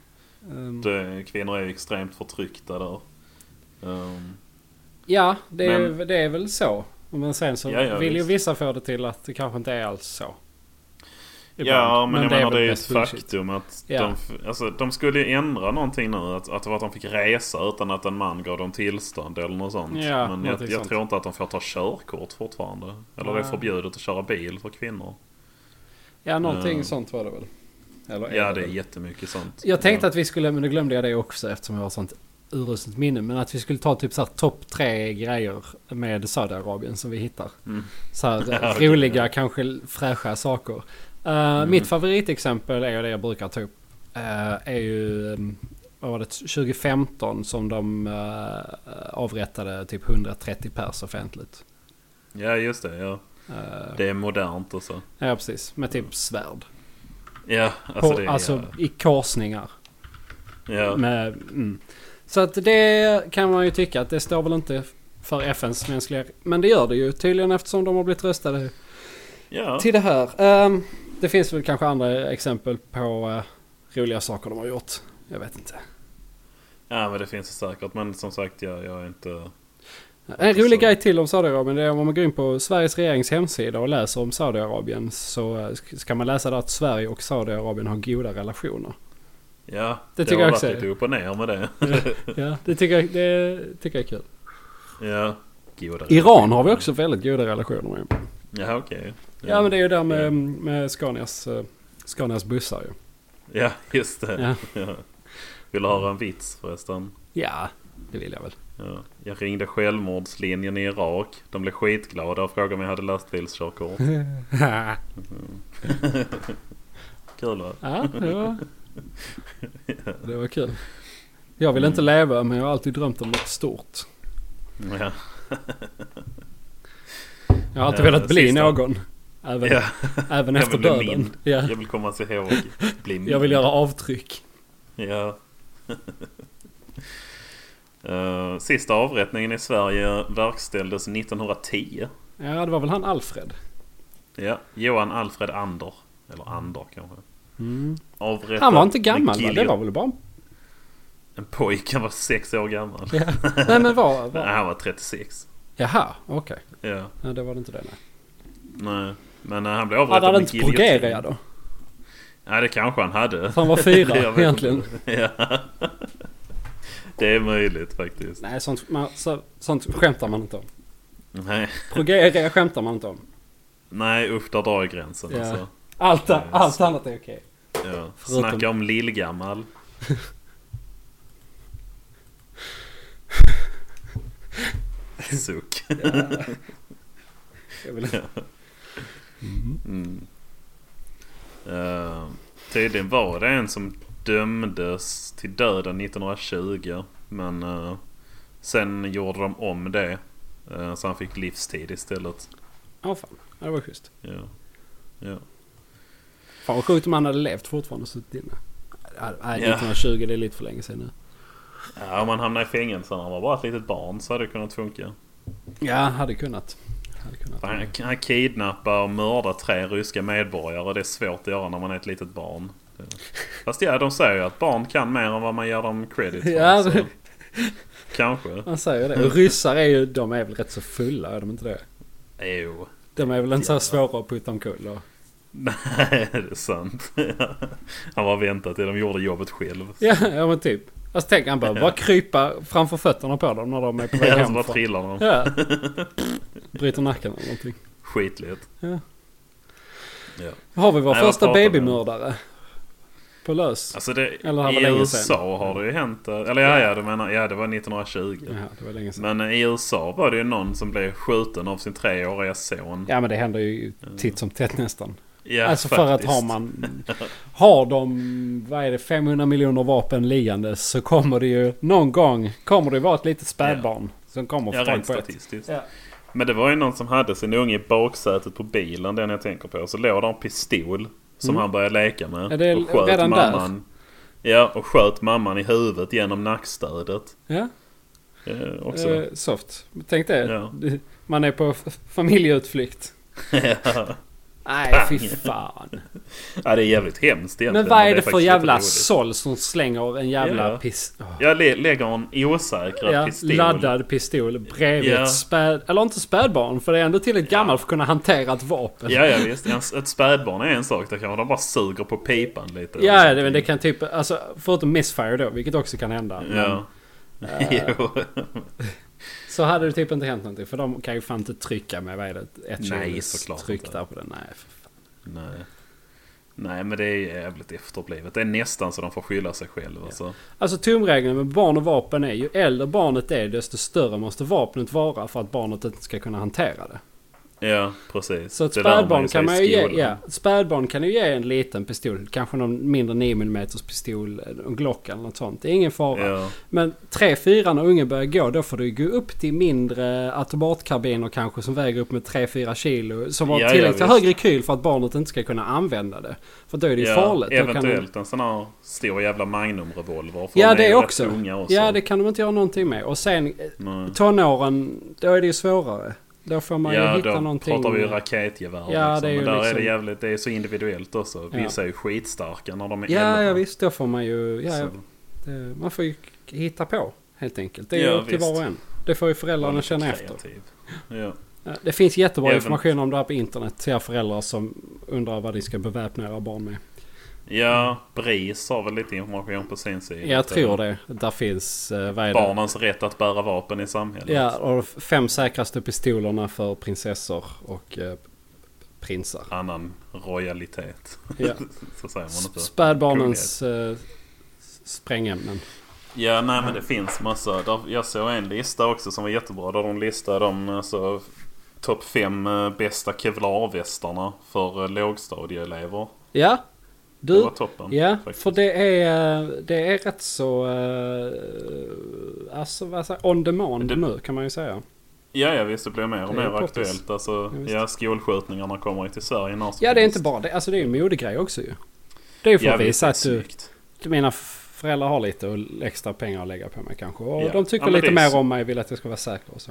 Ehm, det, kvinnor är ju extremt förtryckta där. Ehm, ja, det är, Men- det är väl så. Men sen så Ja, ja, vill ju visst. vissa få det till att det kanske inte är alls så. Ja, Ibland. men, jag menar det är ju ett faktum att Ja. de, alltså, de skulle ändra någonting nu. Att, att det var att de fick resa utan att en man gav dem tillstånd eller något sånt. Ja, men jag, jag tror inte att de får ta körkort fortfarande. Eller det är förbjudet att köra bil för kvinnor. Ja, någonting Ehm. sånt var det väl. Eller Ja, det är jättemycket sånt. Jag tänkte ja. att vi skulle, men nu glömde jag det också eftersom jag har sånt uruselt minne. Men att vi skulle ta typ så här topp tre grejer med Saudiarabien som vi hittar. Mm. Så här roliga, kanske fräscha saker. Uh, Mm. Mitt favoritexempel är det jag brukar ta upp. Uh, är ju, um, vad var det, 2015 som de uh, avrättade typ 130 pers offentligt. Ja, just det. Ja. Det är modernt och så. Ja, precis. Med typ svärd. Ja, alltså På, det alltså är... i korsningar. Ja, Med, mm. Så att det kan man ju tycka att det står väl inte för FNs mänskliga... Men det gör det ju tydligen eftersom de har blivit röstade ja. till det här. Ehm, det finns väl kanske andra exempel på eh, roliga saker de har gjort. Jag vet inte. ja, men det finns det säkert. Men som sagt, jag, jag är inte... En rolig grej till om Saudiarabien det är om man går in på Sveriges regerings hemsida och läser om Saudiarabien så eh, ska man läsa där att Sverige och Saudiarabien har goda relationer. Ja, Det det, tycker har jag varit också. lite upp och ner med det. Ja, det tycker jag, det tycker jag är kul. ja. Goda Iran har vi också väldigt goda relationer med. Ja, okej. Ja men det är ju där med, Ja. med Scanias, eh, Scanias bussar ju. Ja, just det. Ja. Ja. Vill du höra en vits förresten? Ja, det vill jag väl. Ja. Jag ringde självmordslinjen i Irak. De blev skitglada och frågade om jag hade lastbilskörkort. Kul va? ja, det var, det var kul. Jag vill inte leva men jag har alltid drömt om något stort. Ja. Jag har alltid velat bli sista. någon. Även, ja. även efter döden. min. Ja. Jag vill komma sig ihåg. Bli min. Jag vill göra avtryck. Ja. Eh, sista avrättningen i Sverige verkställdes 1910. Ja, det var väl han Alfred. Ja, Johan Alfred Ander. Eller Ander kanske. Mm. Avrättad Han var inte gammal va? Det var väl bara... En pojke, han var sex år gammal. Ja. Nej men var... Nej, var... han var 36. Jaha, okej. Ja, Ja, det var det inte det nej. nej. Men eh, han blev Hade avrättad han med inte progeria då? Ja, det kanske han hade. Han var fyra egentligen. Ja. Det är möjligt faktiskt. Nej, sånt, man, så, sånt skämtar man inte om. Nej, Progeria skämtar man inte om. nej usch där drar jag gränsen Ja. alltså. Allt, Nej, allt annat är okej. Ja. Förutom- Snacka om lillgammal. Suck. Jag vill... Mm. Uh, tydligen var det en som dömdes till döden 1920. Men eh, sen gjorde de om det. Eh, så han fick livstid istället. Ja, fan. Ja, det var schysst. Ja. Ja. Fan vad sjukt om han hade levt fortfarande och suttit inne. Nej, Ja. 1920 det är lite för länge sedan nu. Ja, om han hamnade i fängelse när han var bara ett litet barn så hade det kunnat funka. Ja, hade kunnat. Hade kunnat. Han, han kidnappar och mördar tre ryska medborgare. Det är svårt att göra när man är ett litet barn. Fast ja, de säger ju att barn kan mer än vad man ger dem credit för. Ja, så. Kanske. Man säger det. Och ryssar är ju, de är väl rätt så fulla, är de inte det? Jo. De är väl inte så svåra att putta omkull och... Nej, det är sant. Han bara väntat till de gjorde jobbet själv. Ja, ja men typ. Alltså tänk han behöver bara krypa framför fötterna på dem när de är på väg Ja, hem. bara från- trillar de. Ja. Bryter nacken eller någonting. Skitlätt. Ja. Ja. Har vi vår Nej, första babymördare? På lös? Alltså det, Eller det i USA har det ju hänt. eh, Eller ja, ja, du menar, ja det var 1920. Ja, det var länge sedan. Men eh, i USA var det ju någon som blev skjuten av sin treåriga son. Ja men det händer ju titt som tätt nästan. Ja, alltså för att har man... Har de, vad är det, 500 miljoner vapen liggande så kommer det ju någon gång kommer det vara ett litet spädbarn som kommer Ja, få tag rent statistiskt. Ja. Men det var ju någon som hade sin unge i baksätet på bilen, den jag tänker på. Så låg där en pistol som Mm. han började leka med. Ja, det är och sköt redan där. mamman. Ja, och sköt mamman i huvudet genom nackstödet. Ja, Eh, också. eh, soft. Tänk det. Ja. Man är på familjeutflykt. ja. Nej, fy fan. ja, det är jävligt hemskt egentligen. Men vad är det för faktiskt lite jävla såll som slänger en jävla Ja. pis... Åh. Jag lä- lägger en osäkrad Ja, pistol. laddad pistol bredvid Ja. ett späd... Eller inte spädbarn, för det är ändå tillräckligt gammalt för att kunna hantera ett vapen. Ja, ja visst. Ett spädbarn är en sak. Där kanske de bara suger på pipan lite. Ja, det, men det kan typ... Alltså, förutom missfire då, vilket också kan hända. Men, Ja. Så hade det typ inte hänt någonting. För de kan ju fan inte trycka med, vad är det? Ett Nej, såklart tryck inte. där på den. Nej, för fan. Nej. Nej, men det är jävligt efterblivet. Det är nästan så de får skylla sig själva. Så. Alltså tumregeln med barn och vapen är ju äldre barnet är desto större måste vapnet vara för att barnet inte ska kunna hantera det. Ja, precis. Så ett spädbarn kan man ju ge, ja, spädbarn kan ju ge en liten pistol. Kanske någon mindre 9 mm pistol, en Glock eller något sånt. Det är ingen fara. Ja, Men 3-4 när ungen börjar gå då får du gå upp till mindre automatkarbiner kanske som väger upp med 3-4 kilo. Som har Ja, ja, tillräckligt visst. högre kyl för att barnet inte ska kunna använda det. För då är det ju ja, farligt. Kan de- Eventuellt en sån här stor jävla Magnum-revolver. Ja det också. Också. Ja det kan de inte göra någonting med. Och sen eh, Nej. tonåren, då är det ju svårare. Då får man ju Ja, hitta då någonting. pratar vi ju raketgevär. Ja, liksom. det är ju Men där är liksom- det jävligt, det är så individuellt också. Ja. Vissa är ju skitstarka när de är Ja, elva. ja visst. Då får man ju... Ja, Så, ja, det, man får ju hitta på helt enkelt. Det är Ja, ju upp till var och en. Det får ju föräldrarna känna efter. kreativ. Ja. Ja, det finns jättebra Även- information om det här på internet till er föräldrar som undrar vad de ska beväpna era barn med. Ja, BRIS har väl lite information på sin sida. Jag tror det. Där finns... eh, Vad? Barnens rätt att bära vapen i samhället. Ja, och fem säkraste pistolerna för prinsessor och eh, prinsar. Annan royalitet. Ja. så säger man inte. Spädbarnens eh, sprängämnen. Ja, nej men det finns massa. Där, jag såg en lista också som var jättebra. Där de listade de alltså, topp fem eh, bästa kevlarvästarna för lågstadieelever. Ja, Det du. var toppen. Ja, faktiskt. för det är, det är rätt så... Uh, alltså vad säger on demand Det- nu kan man ju säga. Ja, ja visst. Det blir mer och Det mer poppis. aktuellt. Alltså, Ja, ja, skolskjutningarna kommer ju till Sverige när Ja, det är inte bara det. Alltså det är ju en modegrej också ju. Det är ju för Ja, att visa det att du, du, mina föräldrar har lite extra pengar att lägga på mig kanske. Och Ja. de tycker Ja, lite det mer om mig, vill att jag ska vara säker och så.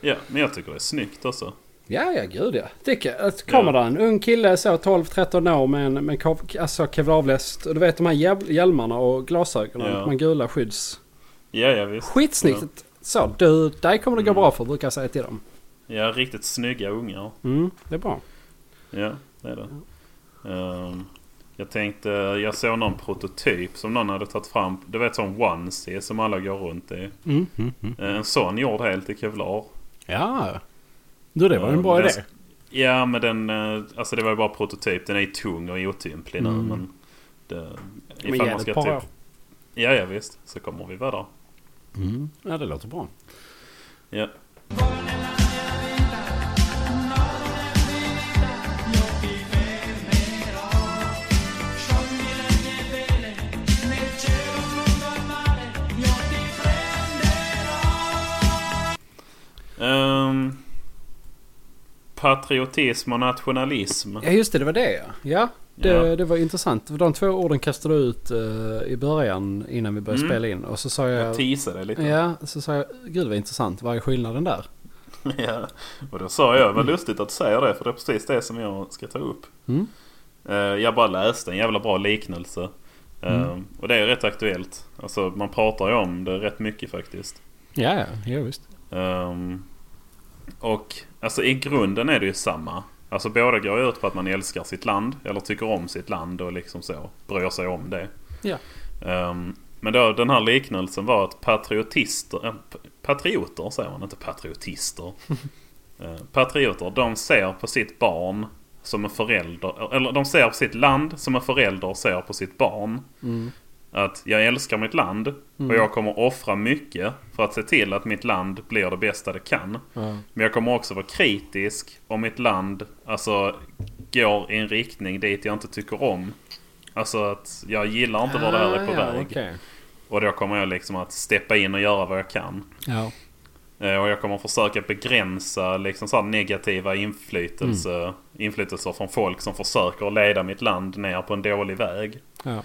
Ja, men jag tycker det är snyggt också. Ja, ja, gud ja. Tycker jag. Att kommer Ja. där en ung kille så 12-13 år med en med alltså kevlarväst. Och du vet de här hjäl- hjälmarna och glasögonen. Ja. De gula skydds... Ja, ja visst. Skitsnyggt! Så, du, dig kommer det gå Mm. bra för brukar jag säga till dem. Ja, riktigt snygga ungar. Mm, det är bra. Ja, det är det. Ehm, jag tänkte, jag såg någon prototyp som någon hade tagit fram. Du vet sån onesie som alla går runt i. Mm, mm, mm. En sån gjord helt i kevlar. Ja. Du, det var en bra idé. Ja, men den... eh, Alltså det var ju bara prototyp. Den är ju tung och otymplig nu Mm. men... Det, Men ifall man ska par år. typ... Ja, ja visst. Så kommer vi vara där. Mm. Ja, det låter bra. Ja. Ehm, patriotism och nationalism. Ja, just det. Det var det ja. Ja, det, Ja. det var intressant. De två orden kastade du ut eh, i början innan vi började Mm. spela in. Och så sa Jag jag... teasade lite. Ja, så sa jag... Gud vad intressant. Vad är skillnaden där? Ja, och då sa jag, vad lustigt att du säger det för det är precis det som jag ska ta upp. Mm. Eh, Jag bara läste en jävla bra liknelse. Eh, Mm. Och det är rätt aktuellt. Alltså man pratar ju om det rätt mycket faktiskt. Ja, ja. Jo, visst. Ehm, Och alltså i grunden är det ju samma. Alltså båda går ut på att man älskar sitt land eller tycker om sitt land och liksom så bryr sig om det. Ja. Ehm, men då den här liknelsen var att patriotister, äh, patrioter säger man inte patriotister. Eh, patrioter, de ser på sitt barn som en förälder, eller de ser på sitt land som en förälder ser på sitt barn. Mm. Att jag älskar mitt land och jag kommer offra mycket för att se till att mitt land blir det bästa det kan. Ja. Men jag kommer också vara kritisk om mitt land alltså, går i en riktning dit jag inte tycker om. Alltså att jag gillar inte var det här är på Ah, ja, väg. okej. Och då kommer jag liksom att steppa in och göra vad jag kan. Ja. Eh, Och jag kommer försöka begränsa liksom så negativa inflytelse, inflytelser från folk som försöker leda mitt land ner på en dålig väg. Ja.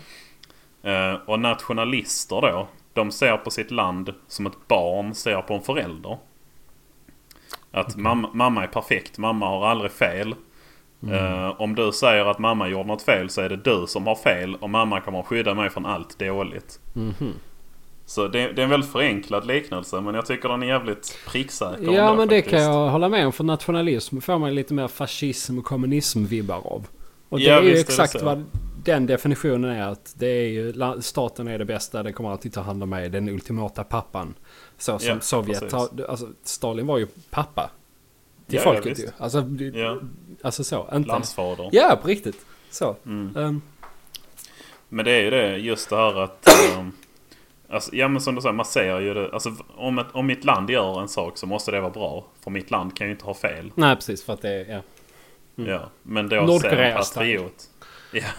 Eh, Och nationalister då, de ser på sitt land som ett barn ser på en förälder. Att mamma, mamma är perfekt, mamma har aldrig fel. Eh, om du säger att mamma gjorde något fel så är det du som har fel och mamma kommer att skydda mig från allt dåligt. Mhm. Så det, det är en väldigt förenklad liknelse men jag tycker den är jävligt pricksäker. Ja men det faktiskt. kan jag hålla med om. För nationalism får man lite mer fascism och kommunism-vibbar av. Och det Ja, är ju är det exakt så. vad den definitionen är. Att det är ju, staten är det bästa, det kommer alltid ta hand om mig. Den ultimata pappan. Så som Ja, Sovjet har, alltså Stalin var ju pappa. Till Ja, ja, folket visst. ju. Alltså, Ja. alltså så. Inte. Landsfader. Ja, på riktigt. Så. Mm. Ehm, Men det är ju det, just det här att... ehm, alltså, ja men som du säger, man ser ju det. Alltså om, ett, om mitt land gör en sak så måste det vara bra. För mitt land kan ju inte ha fel. nej precis för att det är, ja. Mm. Ja, men då ser en patriot.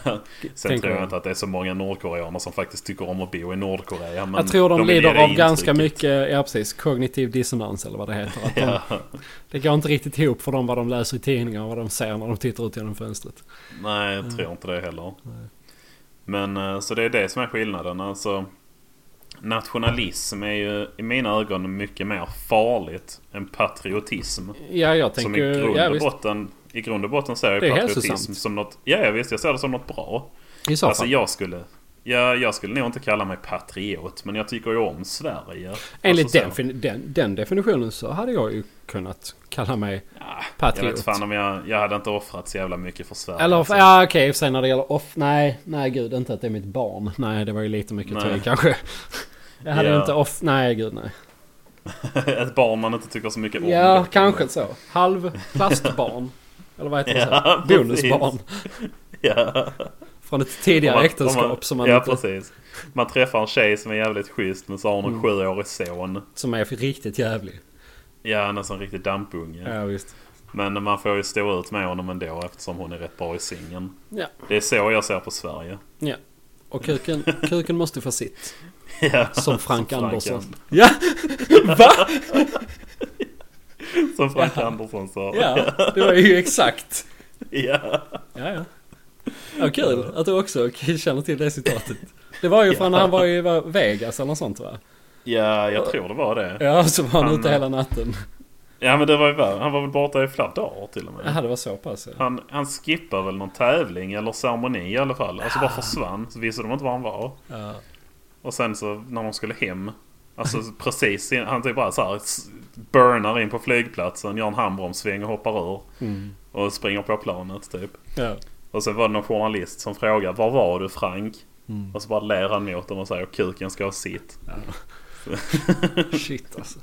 Ja. Sen Tänker tror jag inte att det är så många nordkoreaner som faktiskt tycker om att bo i Nordkorea. Men Jag tror de, ge lider av ganska intrycket. mycket, ja precis, kognitiv dissonans eller vad det heter. Att de, Ja. Det går inte riktigt ihop för dem vad de läser i tidningar och vad de ser när de tittar ut genom fönstret. Nej, jag tror inte det heller. Men eh, så det är det som är skillnaden. Alltså, nationalism är ju i mina ögon mycket mer farligt än patriotism. Ja, jag Som i tänker... grund Ja, och visst. botten, i grund och botten ser jag patriotism som något... Ja, ja, visst. Jag ser det som något bra. I så Alltså fall. jag skulle... Ja, jag skulle nog inte kalla mig patriot, men jag tycker ju om Sverige. Enligt alltså, den, den, den definitionen så hade jag ju kunnat kalla mig Ja, jag patriot. vet fan om jag... Jag hade inte offrat så jävla mycket för Sverige. Eller, alltså. ja okej, sen när det gäller off... Nej, nej gud, inte att det är mitt barn. Nej, det var ju lite mycket till kanske. Jag hade Ja. inte off... Nej, gud nej. Ett barn man inte tycker så mycket om. Ja, kanske så. Halv plastbarn. Eller vad heter det? Ja? Bonusbarn. Ja. Från ett tidigare man- äktenskap man, som man Ja, inte... precis. Man träffar en tjej som är jävligt schysst men så har hon en Mm. sjuårig son. Som är riktigt jävlig. Ja, en sån riktig dampunge. Ja, visst. Men man får ju stå ut med honom ändå eftersom hon är rätt bra i sängen. Ja. Det är så jag ser på Sverige. Ja. Och kuken, kuken måste få sitt. Ja, Som Frank Frank Andersson. Andersson. Ja! Va? Som Frank Ja. Andersson sa. Ja, det var ju exakt. ja. Ja, ja. Ja, kul att du också känner till det citatet. Det var ju från när han var i Vegas eller något sånt va? Ja, jag tror det var det. Ja, så var han Han- ute hela natten. Ja, men det var ju värre. Han var väl borta i flera dagar till och med. Jaha, det var så pass ja. Han, han skippade väl någon tävling eller ceremoni i alla fall. Alltså bara försvann. Så visste de inte var han var. ja. Och sen så när de skulle hem. Alltså precis Han typ bara så här burnar in på flygplatsen, gör en handbromssväng och hoppar ur. Mm. Och springer på planet typ. ja. Och sen var det någon journalist som frågar Var var du Frank? Mm. Och så bara ler han mot dem och säger kuken ska ha sitt. Shit alltså.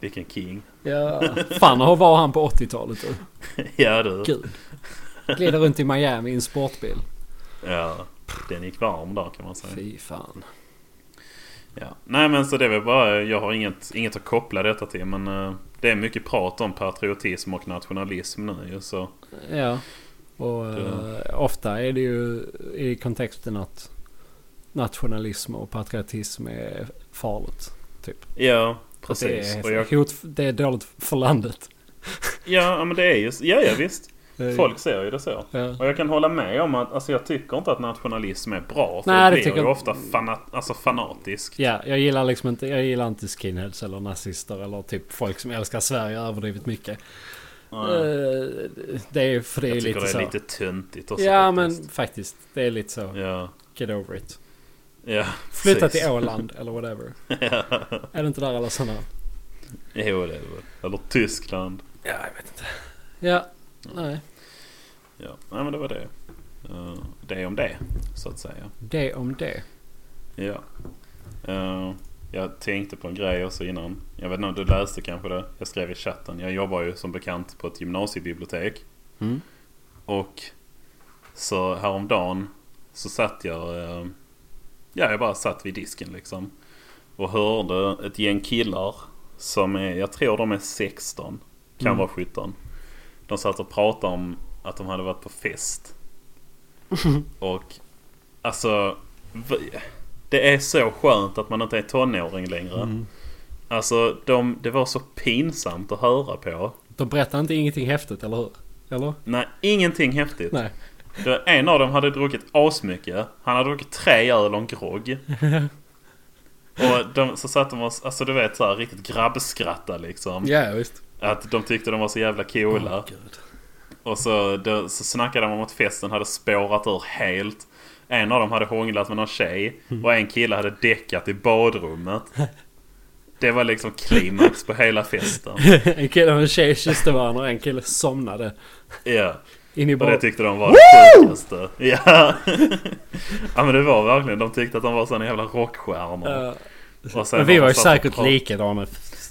Vilken king. Ja, fan hur var han på 80-talet då? Ja du. Gud. Glider runt i Miami i en sportbil. Ja. Den gick varm där kan man säga. Fy fan. Ja. Nej men så det är väl bara, jag har inget, inget att koppla detta till men eh, det är mycket prat om patriotism och nationalism nu ju så. Ja. Och eh, ofta är det ju i kontexten att nationalism och patriotism är farligt. Typ. Ja, precis. Det Och är, jag, hot, det är dåligt för landet. ja men det är ju, ja ja visst. Är- Folk ser ju det så. Ja. Och jag kan hålla med om att, alltså jag tycker inte att nationalism är bra. För Nej, det det blir tycker ju jag- ofta fanat, alltså fanatiskt. Ja, jag gillar liksom inte, jag gillar inte skinheads eller nazister eller typ folk som älskar Sverige överdrivet mycket. Nej. Eh, Det är för det är jag tycker lite det är så. lite töntigt också ja faktiskt. men faktiskt, det är lite så. Ja, Get over it. ja Flytta precis. till Åland eller whatever. ja. Är det inte där alla sådana? Jo det är det. Eller Tyskland. Ja, jag vet inte. Ja, Nej. Ja, nej men det var det. Eh, det om det, så att säga. Det om det. Ja. Eh, jag tänkte på en grej också innan. Jag vet inte om du läste kanske det. Jag skrev i chatten. Jag jobbar ju som bekant på ett gymnasiebibliotek. Mm. Och så häromdagen så satt jag... eh, Ja, jag bara satt vid disken liksom. Och hörde ett gäng killar som är, jag tror de är 16. Kan Mm. vara 17. De satt och pratade om att de hade varit på fest. och alltså... Det är så skönt att man inte är tonåring längre. Mm. Alltså de, det var så pinsamt att höra på. De berättar inte ingenting häftigt, eller hur? Eller? Nej, ingenting häftigt. Nej. Det var en av dem hade druckit asmycket. Han hade druckit tre öl och en grogg. Och de, så satt de och, alltså du vet så här riktigt grabbskratta liksom. Ja, visst. Att de tyckte de var så jävla coola. Gud. Och så, då, så snackade de om att festen hade spårat ur helt. En av dem hade hånglat med någon tjej. Och en kille hade däckat i badrummet. Det var liksom klimax på hela festen. en kille och en tjej kysste varandra och en kille somnade. Ja. In i Och det tyckte de var det sjukaste. Ja. ja men det var verkligen. De tyckte att de var såna jävla rockstjärnor. Ja. Men vi var ju säkert likadana.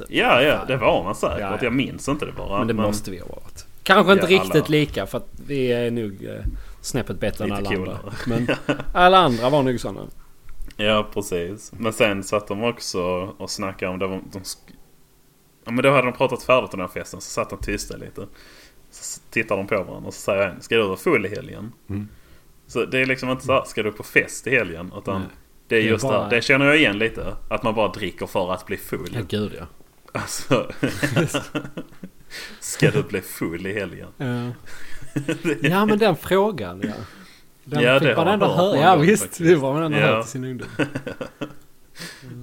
Ja, ja. Det var man säkert. Ja, ja. Jag minns inte det bara. Men det måste vi ha varit. Kanske inte Ja, alla. riktigt lika för att vi är nog eh, snäppet bättre än Lite alla coolare. andra. Men alla andra var nog sådana. Ja, precis. Men sen satt de också och snackade om... Det var, de ja, men då hade de pratat färdigt om den här festen. Så satt de tysta lite. Så tittar de på varandra och så säger en Ska du vara full i helgen? Mm. Så det är liksom inte så här, Ska du på fest i helgen? Utan Nej. Det är Det är just bara- det. Det känner jag igen lite. Att man bara dricker för att bli full. Ja, gud ja. Alltså... Ska du bli full i helgen? Ja. ja men den frågan ja. Den Ja, det man ändå höra. Ja visst, faktiskt. det var man ändå Ja. hört i sin ungdom.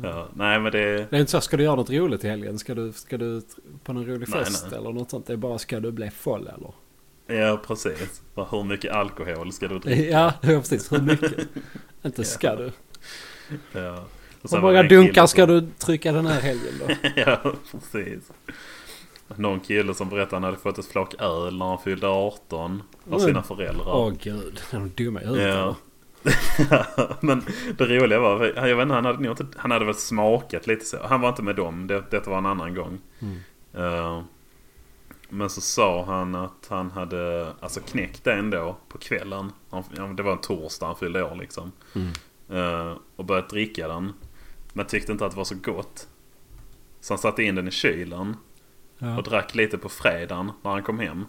Ja, nej men det... Det är inte så, ska du göra något roligt i helgen? Ska du, ska du på någon rolig Nej, fest nej. eller något sånt? Det är bara, ska du bli full eller? Ja, precis. Hur mycket alkohol ska du dricka? Ja, precis. Hur mycket? Inte ska du. Ja. Hur många dunkar ska som- du trycka den här helgen då? ja, precis. Någon kille som berättade att han hade fått ett flak öl när han fyllde 18 av sina föräldrar. Åh gud, är de dumma i? Men det roliga var, jag vet inte, han hade, inte, han hade väl smakat lite så. Han var inte med dem, det, detta var en annan gång. Mm. Eh, men så sa han att han hade alltså knäckt det ändå på kvällen. Han, det var en torsdag han fyllde år liksom. Mm. Eh, och börjat dricka den. Men tyckte inte att det var så gott. Så han satte in den i kylen. Ja. Och drack lite på fredagen när han kom hem.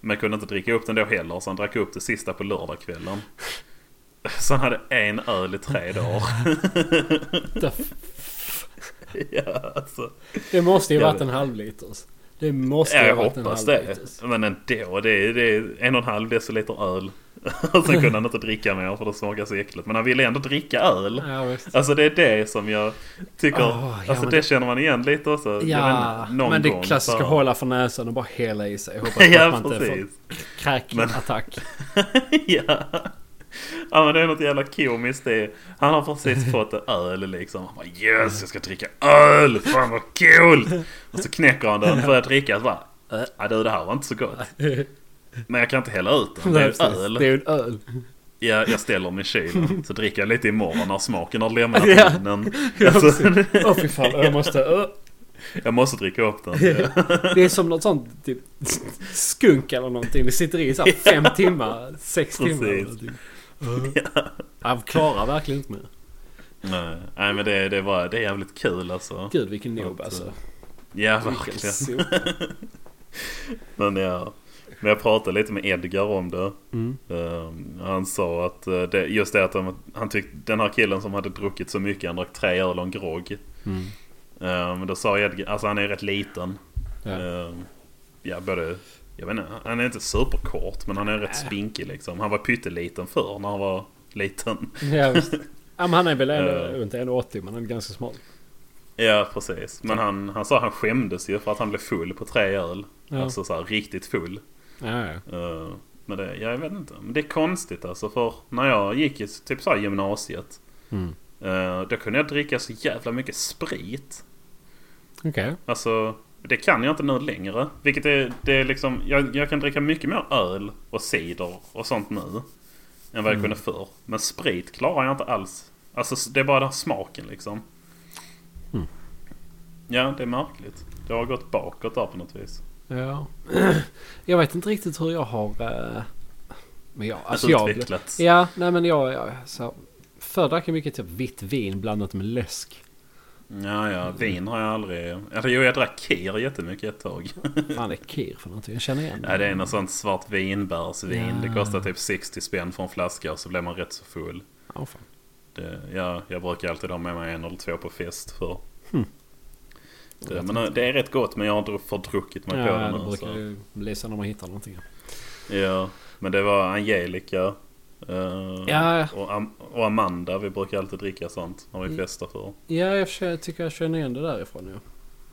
Men kunde inte dricka upp den då heller så han drack upp det sista på lördagskvällen. Så han hade en öl i tre dagar. Ja, alltså. Det måste ju varit en halvliters. Det måste Ja, jag hoppas det. Men ändå, det är, det är en och en halv deciliter öl. Och sen kunde han inte dricka mer för det smakade så äckligt. Men han ville ändå dricka öl. Ja. Alltså det är det som jag tycker, Åh, ja, alltså det det- känner man igen lite också. Ja, inte, men det gång klassiska så- hålla för näsan och bara hälla i sig. Hoppas Ja, att man inte får kräkattack. ja. ja men det är något jävla komiskt det. Han har precis fått en öl liksom. Han bara yes jag ska dricka öl! Fan vad kul! Och så knäcker han den, börjar dricka och så bara. "Äh, du det här var inte så gott. Men jag kan inte hälla ut den. Det är en precis. öl. Det är en öl. Ja, jag ställer den i kylen. Så dricker jag lite imorgon när smaken har lämnat Ja. munnen. Ja, Alltså, Åh fy fan, jag måste... ö. jag måste dricka upp den. Det är som något sånt typ skunk eller någonting. Det sitter i så här fem timmar, sex timmar. eller Precis. någonting. Jag klarar verkligen inte mer. Nej, nej men det, det, var, det är jävligt kul alltså. Gud vilken Att, alltså. Ja Vilken verkligen. Men ja. Men jag pratade lite med Edgar om det. Mm. Ehm, han sa att eh, det, just det att de, han tyckte den här killen som hade druckit så mycket, han drack tre öl och en grogg. Mm. Ehm, Men då sa Edgar, alltså han är rätt liten. Ja. Ehm, ja både, jag vet inte, han är inte superkort men han är rätt spinkig liksom. Han var pytteliten förr när han var liten. Ja, visst. Ja, men han är väl ändå Ja. runt 1,80 men han är ganska smal. Ja precis. Men han, han sa han skämdes ju för att han blev full på tre öl. Ja. Alltså så här, riktigt full. Ja, ja. Uh, men det, jag vet inte. Men det är konstigt alltså. För när jag gick i typ så gymnasiet. Mm. eh, då kunde jag dricka så jävla mycket sprit. Okej. Alltså Det kan jag inte nu längre. Vilket är, det är liksom, jag, jag kan dricka mycket mer öl och cider och sånt nu. Än vad jag kunde förr. Men sprit klarar jag inte alls. Alltså det är bara den smaken liksom. Mm. Ja, det är märkligt. Det har gått bakåt där på något vis. Ja. Jag vet inte riktigt hur jag har... eh, Men jag, alltså jag... Utvecklats. Ja, nej men jag... jag så, förr drack jag mycket typ vitt vin blandat med läsk. Ja, ja. Vin har jag aldrig... Eller jo, jag drack kir jättemycket ett tag. Fan det är kir för någonting. Jag känner igen Ja, det är något sånt svart vinbärsvin. Ja. Det kostar typ 60 spänn för en flaska och så blir man rätt så full. Ja, fan. Det, ja, jag brukar alltid ha med mig en eller två på fest för. Hmm. Det, men eh, det är rätt gott men jag har inte fördruckit mig på Ja, det brukar Så. ju bli så när man hittar någonting. Ja, men det var Angelica. eh, Ja. och, Am- och Amanda. Vi brukar alltid dricka sånt när vi Mm. festar för. Ja, jag tycker jag känner igen det därifrån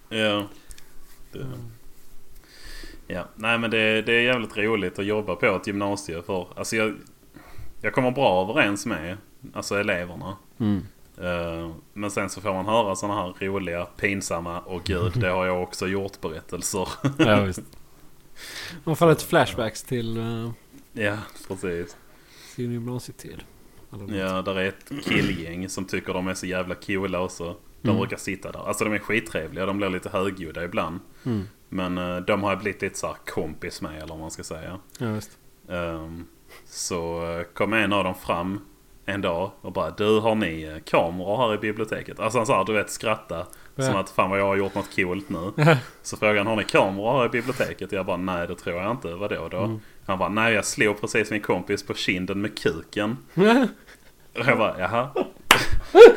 ja. Ja. Det, ja. Nej men det, det är jävligt roligt att jobba på ett gymnasium för. Alltså jag, jag kommer bra överens med alltså eleverna. Mm. Eh, Men sen så får man höra sådana här roliga, pinsamma och gud det har jag också gjort berättelser. Ja, visst. Man får lite flashbacks till uh, ja, precis. sin gymnasietid. Ja, där är ett killgäng som tycker de är så jävla coola och så. De Mm. brukar sitta där. Alltså de är skittrevliga, de blir lite högljudda ibland. Mm. Men eh, de har blivit lite så här kompis med eller vad man ska säga. Ja, visst. Ehm, så eh, kom en av dem fram en dag och bara Du har ni eh, kameror här i biblioteket? Alltså han sa du vet skratta. Ja. Som att fan vad jag har gjort något coolt nu. Så frågade han har ni kameror här i biblioteket? Jag bara nej det tror jag inte. Vadå då? Mm. Han bara nej jag slog precis min kompis på kinden med kuken. Och jag bara jaha.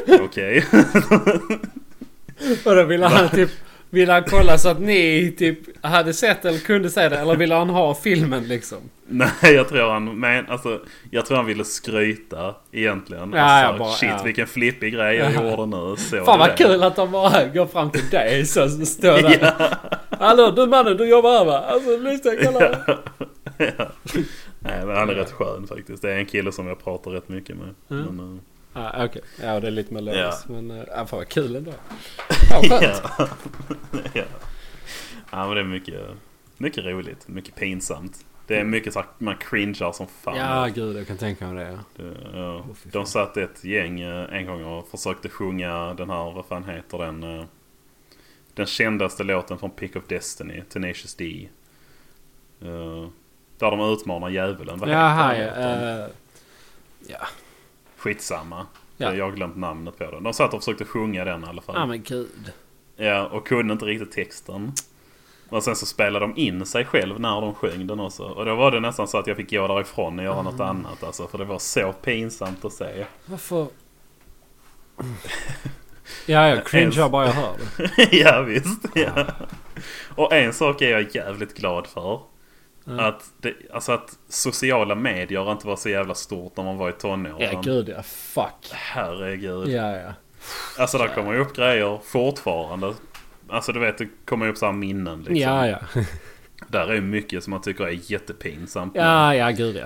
Okej. Och då ville han typ... Ville han kolla så att ni typ hade sett eller kunde se det? Eller ville han ha filmen liksom? nej jag tror han men, alltså, Jag tror han ville skryta egentligen. Ja, alltså, ja, bara, shit ja. vilken flippig grej jag gjorde nu. Såg Fan vad det? kul att de bara går fram till dig så så står där. Hallå du mannen du jobbar här va? Alltså lyssna kolla. ja. Nej men han är rätt skön faktiskt. Det är en kille som jag pratar rätt mycket med. Mm. Men, Ja okej. Ja det är lite mer logiskt. Men uh, ja, fan vad kul ändå. Ja ja. ja. ja men det är mycket, mycket roligt. Mycket pinsamt. Det är mycket så att man cringear som fan. Ja gud jag kan tänka mig det. ja. Det, ja. Fan. De satt ett gäng eh, en gång och försökte sjunga den här, vad fan heter den? eh, Den kändaste låten från Pick of Destiny, Tenacious D. Eh, Där de utmanar djävulen. Vad Jaha heter ja. den eh, ja. Skitsamma. Ja. Jag har glömt namnet på den. De satt och försökte sjunga den i alla fall. Ja men gud. Ja, och kunde inte riktigt texten. Och sen så spelade de in sig själv när de sjöng den också. Och då var det nästan så att jag fick gå därifrån och göra något Mm. annat. Alltså, för det var så pinsamt att se. Varför? Ja jag cringear bara jag hör det. ja, visst. Ja. Och en sak är jag jävligt glad för. Ja. Att, det, alltså att sociala medier inte var så jävla stort när man var i tonåren. Ja gud ja. Fuck. Herregud. Ja ja. Alltså där kommer ju upp grejer fortfarande. Alltså du vet det kommer ju upp så här minnen liksom. Ja ja. Där är ju mycket som man tycker är jättepinsamt. Ja ja gud ja.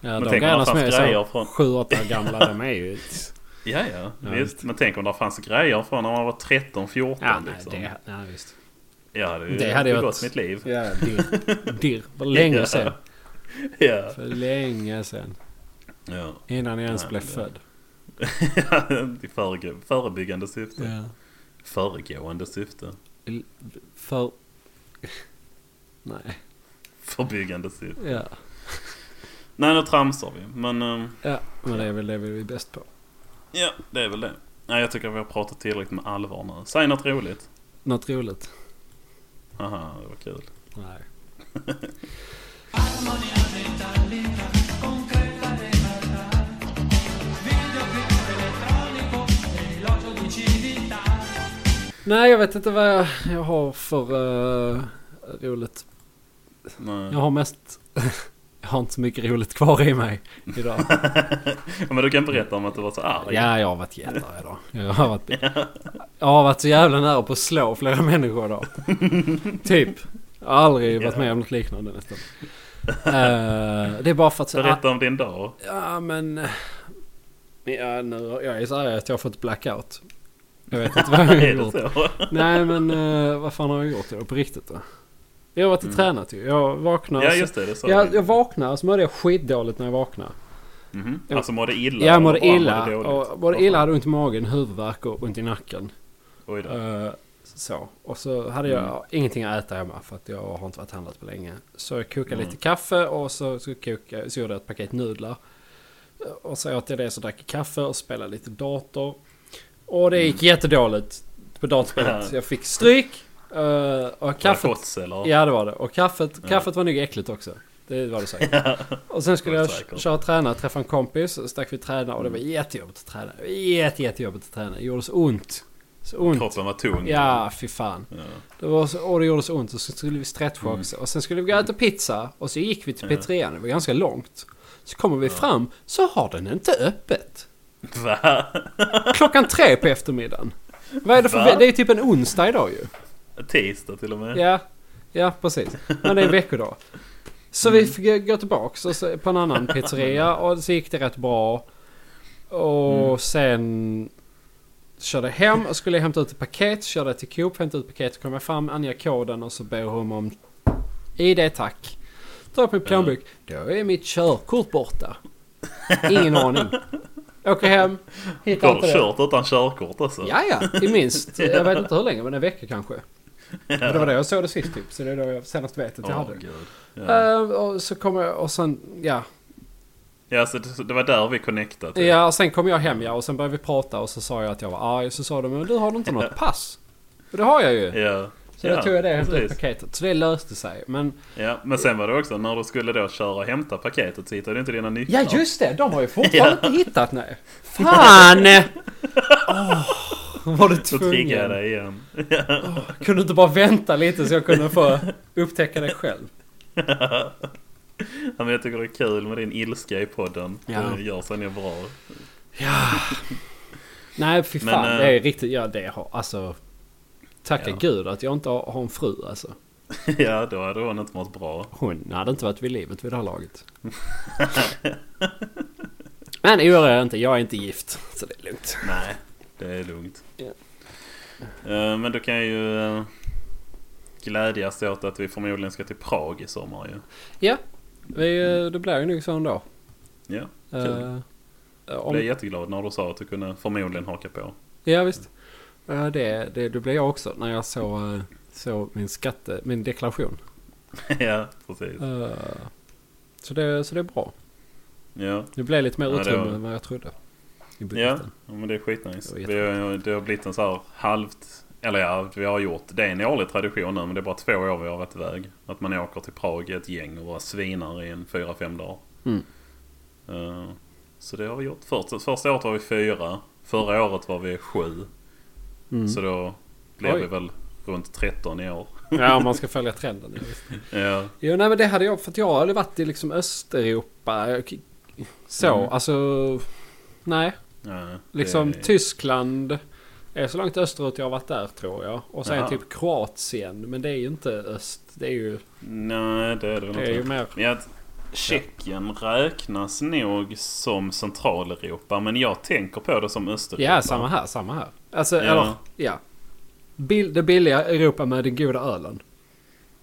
Ja Men de tänk om grejerna det som är fanns grejer från- 7-8 år gamla de är ju... Ja, ja, Ja, visst. visst. Men tänk om det fanns grejer från när man var 13, 14 Ja nej liksom. det... Ja visst. Ju Det hade ju varit- mitt liv. Ja dirr. Dirr. För länge Ja. sedan. Ja. För länge sedan. ja. Innan jag ens Ja, blev det- född. I föregå- förebyggande syfte. Ja. Föregående syfte. För... Nej. Förbyggande syfte. Ja. Nej, nu tramsar vi. Men ehm, Ja, men det är väl det vi är bäst på. ja, det är väl det. Nej, jag tycker vi har pratat tillräckligt med allvar nu. Säg något roligt. Något roligt? Haha, det var kul. Nej. Nej, jag vet inte vad jag, jag har för uh, roligt. Nej. Jag har mest... jag har inte så mycket roligt kvar i mig idag. Ja, men du kan berätta om att du var så arg. Ja, jag har varit jättearg idag. Jag har varit, jag har varit så jävla nära på att slå flera människor idag. typ. Jag har aldrig varit med om något liknande nästan. Eh, det är bara för att... Berätta om din dag. Ja men... Ja, nu, jag är så arg att jag har fått blackout. Jag vet inte vad jag har gjort. Nej men uh, vad fan har jag gjort då på riktigt då? Jag varit och Mm. tränat ju. Jag vaknar. Ja just det, det jag, jag vaknar så mådde jag skitdåligt när jag vaknade. Mhm. Ja. Alltså mådde illa? Jag mådde illa. dåligt? och mådde illa, hade ont i magen, huvudvärk och ont i nacken. Oj då. Eh, så. Och så hade jag Mm. ingenting att äta hemma för att jag har inte varit handlat på länge. Så jag kokade Mm. lite kaffe och så, så, kokade, så gjorde jag ett paket nudlar. Eh, Och så åt jag det så drack jag kaffe och spelade lite dator. Och det gick jättedåligt på datorspelet. Mm. Ja. Jag fick stryk. Eh, och Var det kaffet... Eller? Ja det var det. Och kaffet, Ja. kaffet var nog äckligt också. Det var det säkert. Och sen skulle jag köra och träna, träffa en kompis. Så stack vi träna och det var jättejobbigt att träna. Jätte, jättejobbigt att träna. Det gjorde så ont. Så ont. Kroppen var tung. Ja, fy fan. Ja. Det var så, och det gjorde så ont och så skulle vi stretcha Mm. också. Och sen skulle vi gå och äta pizza och så gick vi till Ja. pizzerian. Det var ganska långt. Så kommer vi Ja. fram så har den inte öppet. Va? Klockan tre på eftermiddagen. Vad är det för... Va? Det är typ en onsdag idag ju. Tisdag till och med? Ja, ja precis. Men det är en veckodag. Så vi fick gå och så, på en annan pizzeria och så gick det rätt bra. Och Mm. sen körde jag hem och skulle hämta ut ett paket. Körde till Coop, hämtade ut paketet, kom jag fram, anger koden och så ber hon om ID tack. Tar upp min plånbok. Då är mitt körkort borta. Ingen aning. Åker hem, hittar Har inte du det. kört utan körkort alltså? Ja, ja, i minst. Jag vet inte hur länge, men en vecka kanske. Och det var det jag såg det sist typ. Så det är då jag senast vet att jag hade. gud. Ja. Eh, och så kom jag och sen, ja. ja, så det, det var där vi connectade. typ. Ja, och sen kom jag hem ja och sen började vi prata och så sa jag att jag var arg. Så sa de, men du har inte något pass? Och det har jag ju. Ja. Så ja, då tog jag det och hämtade paketet. Så det löste sig. Men, Ja, men sen var det också när du skulle då köra och hämta paketet så hittade du inte dina nycklar. ja just det, de har ju fortfarande inte hittat nej. Fan! Åh, var du Så triggade jag tvungen? dig igen. Kunde inte bara vänta lite så jag kunde få upptäcka det själv? ja, men jag tycker det är kul med din ilska i podden. Ja. Det gör sen är bra. Nej fy Men, fan, eh, det är riktigt, ja det har, alltså. Tacka Ja. gud att jag inte har, har en fru alltså. ja, då hade hon inte mått bra. Hon hade inte varit vid livet vid det här laget. Men oroa er inte, jag är inte gift. Så det är lugnt. Nej, det är lugnt. Ja. Eh, Men du kan ju eh, glädjas åt att vi förmodligen ska till Prag i sommar ju. Ja, vi, eh, det blir ju nog så ändå. Ja, Uh, Kul. Jag blev jätteglad när du sa att du kunde förmodligen haka på. ja visst. Uh, det, det, det blev jag också när jag såg, uh, såg min skatte, min deklaration. ja, precis. Uh, så, det, så det är bra. Ja. Det blev lite mer Ja, utrymme var- än vad jag trodde. I Ja, budgeten. ja, men det är skitnice. Det Vi det har blivit en så här halvt... Eller ja, vi har gjort... Det är en årlig tradition nu men det är bara två år vi har varit iväg. Att man åker till Prag ett gäng och bara svinar i en fyra, fem dagar. Mm. Eh, så det har vi gjort. Första, första året var vi fyra. Förra året var vi sju. Mm. Så då blev Oj. vi väl runt 13 i år. Ja, om man ska följa trenden. Ja. Ja, Jo, nej men det hade jag, för att jag har aldrig varit i liksom Östeuropa. Så, Mm. alltså... Nej, ja, liksom det- Tyskland är så långt österut jag har varit där tror jag. Och sen Jaha. typ Kroatien, men det är ju inte öst. Det är ju, Nej, det är det det är ju mer... Att Tjeckien räknas nog som Centraleuropa men jag tänker på det som Östeuropa. Ja, samma här, samma här. Alltså, Ja. eller, ja. Bil, det billiga Europa med den goda ölen.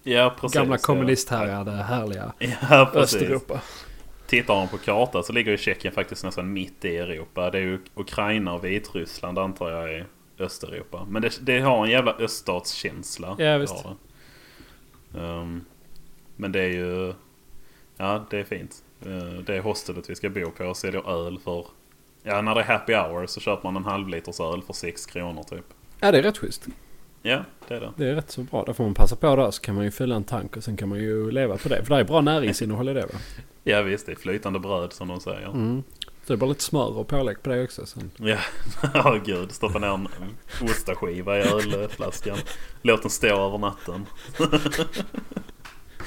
Ja, precis. Gamla ja. kommunisthärjade, härliga Ja, precis. Östeuropa. Tittar man på kartan så ligger ju Tjeckien faktiskt nästan mitt i Europa. Det är ju Ukraina och Vitryssland antar jag är Östeuropa. Men det, det har en jävla öststatskänsla. Ja, visst. Det det. Ehm, men det är ju... Ja, det är fint. Uh, det är hostelet vi ska bo på och säljer öl för... Ja, när det är happy hour så köper man en halv liters öl för 6 kronor typ. Ja, det är rätt schysst. Ja, det är det. Det är rätt så bra. Där får man passa på där så kan man ju fylla en tank och sen kan man ju leva på det. För det är bra näringsinnehåll i det va? Ja visst, det är flytande bröd som de säger. Mm. Det är bara lite smör och pålägg på det också. Sen. Ja, ja gud. Stoppa ner en ostaskiva i ölflaskan. Låt den stå över natten.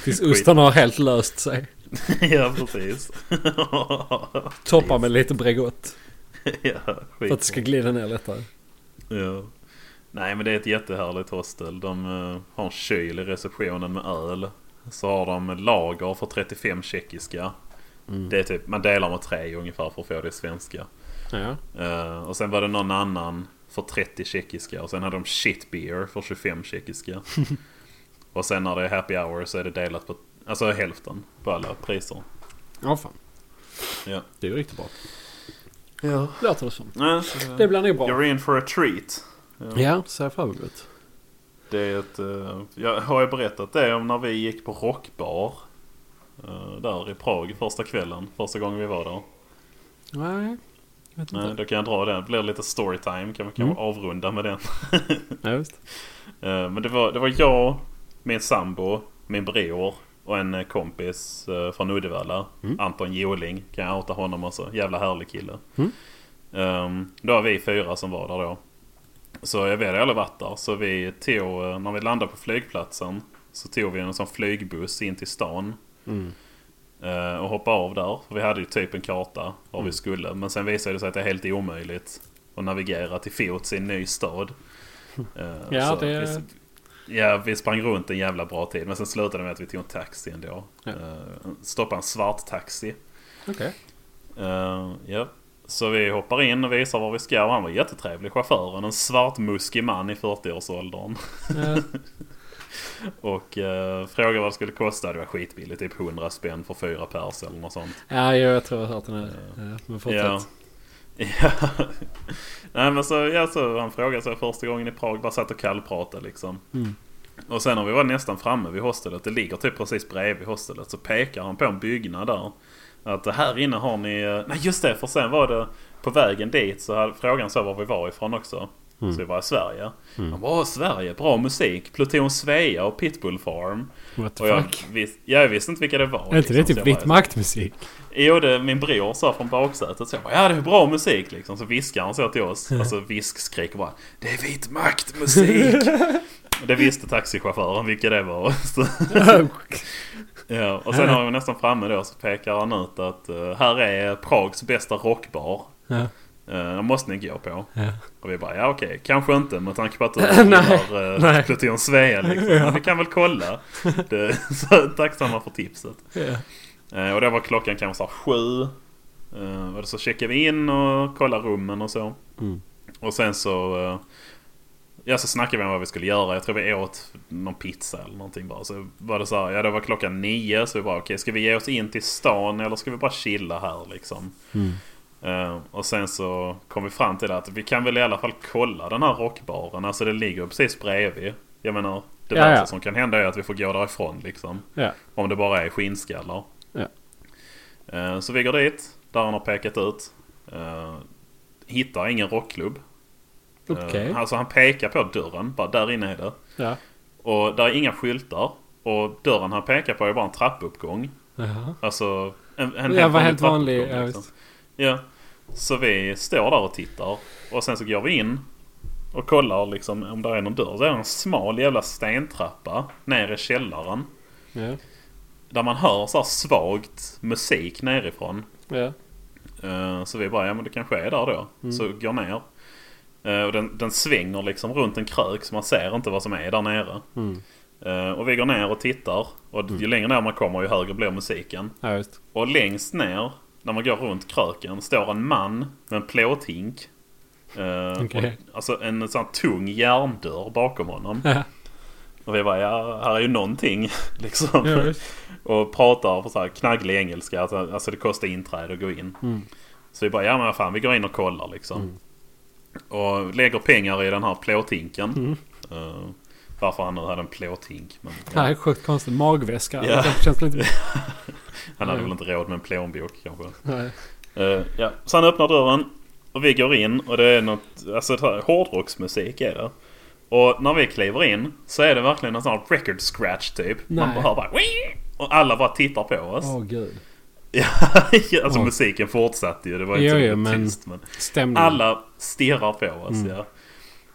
Tills osten har helt löst sig. ja, precis. Toppa med lite Bregott. ja, För att det ska glida ner lättare. Ja. Nej men det är ett jättehärligt hostel. De eh, har en kyl i receptionen med öl. Så har de lager för 35 tjeckiska. Mm. Det är typ, man delar med tre ungefär för att få det svenska. Ja. Eh, och sen var det någon annan för 30 tjeckiska. Och sen hade de shit beer för 25 tjeckiska. och sen när det är happy hour så är det delat på alltså hälften på alla priser. Ja, fan. Ja. Det är ju riktigt bra. Ja. Låter det som. Så Det blir nog bra. You're in for a treat. Ja, ser jag fram emot. Det är ett... eh, jag har ju berättat det om när vi gick på rockbar. eh, där i Prag första kvällen. Första gången vi var där. Nej, jag vet Nej, inte. då kan jag dra den. Det blir lite storytime. Kan vi kan Mm. avrunda med den. Ja, visst. Eh, Men det var, det var jag, min sambo, min bror och en kompis från Uddevalla. Mm. Anton Joling. Kan jag outa honom också. Jävla härlig kille. Mm. Um, då var vi fyra som var där då. Så jag vet aldrig varit där. Så vi tog, eh, när vi landade på flygplatsen. Så tog vi en sån flygbuss in till stan. Mm. eh, Och hoppade av där. För vi hade ju typ en karta var Mm. vi skulle. Men sen visade det sig att det är helt omöjligt att navigera till fots i en ny stad. Eh, Ja, så det- vi, ja, vi sprang runt en jävla bra tid. Men sen slutade det med att vi tog en taxi ändå. Ja. Eh, stoppade en svart taxi. Okej. Eh, ja. Så vi hoppar in och visar var vi ska. Och han var jättetrevlig, chauffören. En svartmuskig man i 40-årsåldern. Ja. Och uh, frågade vad det skulle kosta. Det var skitbilligt. Typ 100 spänn för fyra pers eller något sånt. Ja, jag tror jag har hört den här. Ja, men fortsätt. Ja. ja. Nej men så, ja, så han frågade sig första gången i Prag. Bara satt och kallpratade liksom. Mm. Och sen när vi var nästan framme vid hostelet. Det ligger typ precis bredvid hostelet. Så pekar han på en byggnad där. Att här inne har ni... eh, Nej just det, för sen var det på vägen dit så hade frågan så var vi var ifrån också. Mm. Så vi var i Sverige. Mm. Han bara "Åh, Sverige, bra musik. Pluton Svea och Pitbull Farm. What the Och jag, fuck? vis, jag visste inte vilka det var. Är inte det liksom, typ jag vitt bara- maktmusik? Jo, det min bror sa från baksätet. Så jag bara, ja det är bra musik liksom. Så viskar han så till oss. Alltså viskskrik och bara, det är vit maktmusik. det visste taxichauffören vilka det var. Ja, och sen har vi nästan framme då så pekar han ut att eh, här är Prags bästa rockbar. ja. Uh, den måste ni gå på. Ja. Och vi bara, ja okej, kanske inte med tanke på att du gillar uh, nej. Pluton Svea liksom. Ja. Men vi kan väl kolla. Det, så tacksamma för tipset. Ja. Eh, och det var klockan kanske så här sju. Eh, och så checkade vi in och kollade rummen och så. Mm. Och sen så... ja, så snackade vi om vad vi skulle göra. Jag tror vi åt någon pizza eller någonting bara. Så var det så här, ja det var klockan nio. Så vi bara, okej ska vi ge oss in till stan eller ska vi bara chilla här liksom? Mm. Eh, och sen så kom vi fram till att vi kan väl i alla fall kolla den här rockbaren. Alltså det ligger precis bredvid. Jag menar, det Ja, värsta ja. som kan hända är att vi får gå därifrån liksom. Ja. Om det bara är skinnskallar. Ja. Eh, Så vi går dit, där han har pekat ut. Eh, Hittar ingen rockklubb. Eh, Okej. Alltså han pekar på dörren, bara där inne är det. Ja. Och där är inga skyltar. Och dörren han pekar på är bara en trappuppgång. Jaha. Alltså en, en Ja, var helt vanlig. trappuppgång, Ja, liksom. visst. Ja. Så vi står där och tittar. Och sen så går vi in. Och kollar liksom om det är någon dörr. Så är det en smal jävla stentrappa ner i källaren. Ja. Där man hör så svagt musik nerifrån. Ja. Eh, Så vi bara, ja men det kanske är där då. Mm. Så går ner. Eh, Och den, den svänger liksom runt en krök så man ser inte vad som är där nere. Mm. Eh, Och vi går ner och tittar. Och ju längre ner man kommer ju högre blir musiken. Ja. Och längst ner, när man går runt kröken, står en man med en plåthink. Eh, Okej. och, alltså en sån här tung järndörr bakom honom. Och vi bara, ja här är ju någonting. Liksom. Ja, och pratar på så här knagglig engelska. Alltså, alltså det kostar inträde att gå in. Mm. Så vi bara, ja men vad fan vi går in och kollar liksom. Mm. Och lägger pengar i den här plåthinken. Mm. Eh, varför han nu hade en plåthink. Men, Det här är sjukt konstigt. Magväska. Ja. Känns lite... han hade Ja. väl inte råd med en plånbok kanske. Nej. Eh, ja. Så han öppnar dörren. Och vi går in och det är något, alltså hårdrocksmusik är det. Och när vi kliver in så är det verkligen en sån här record scratch typ. Man Nej. bara hör bara! Och alla bara tittar på oss. Åh gud. Ja, alltså Åh. musiken fortsatte ju. Det var inte Jo, jo, men- tyst. Men Stämningen. alla stirrar på oss Mm. ja.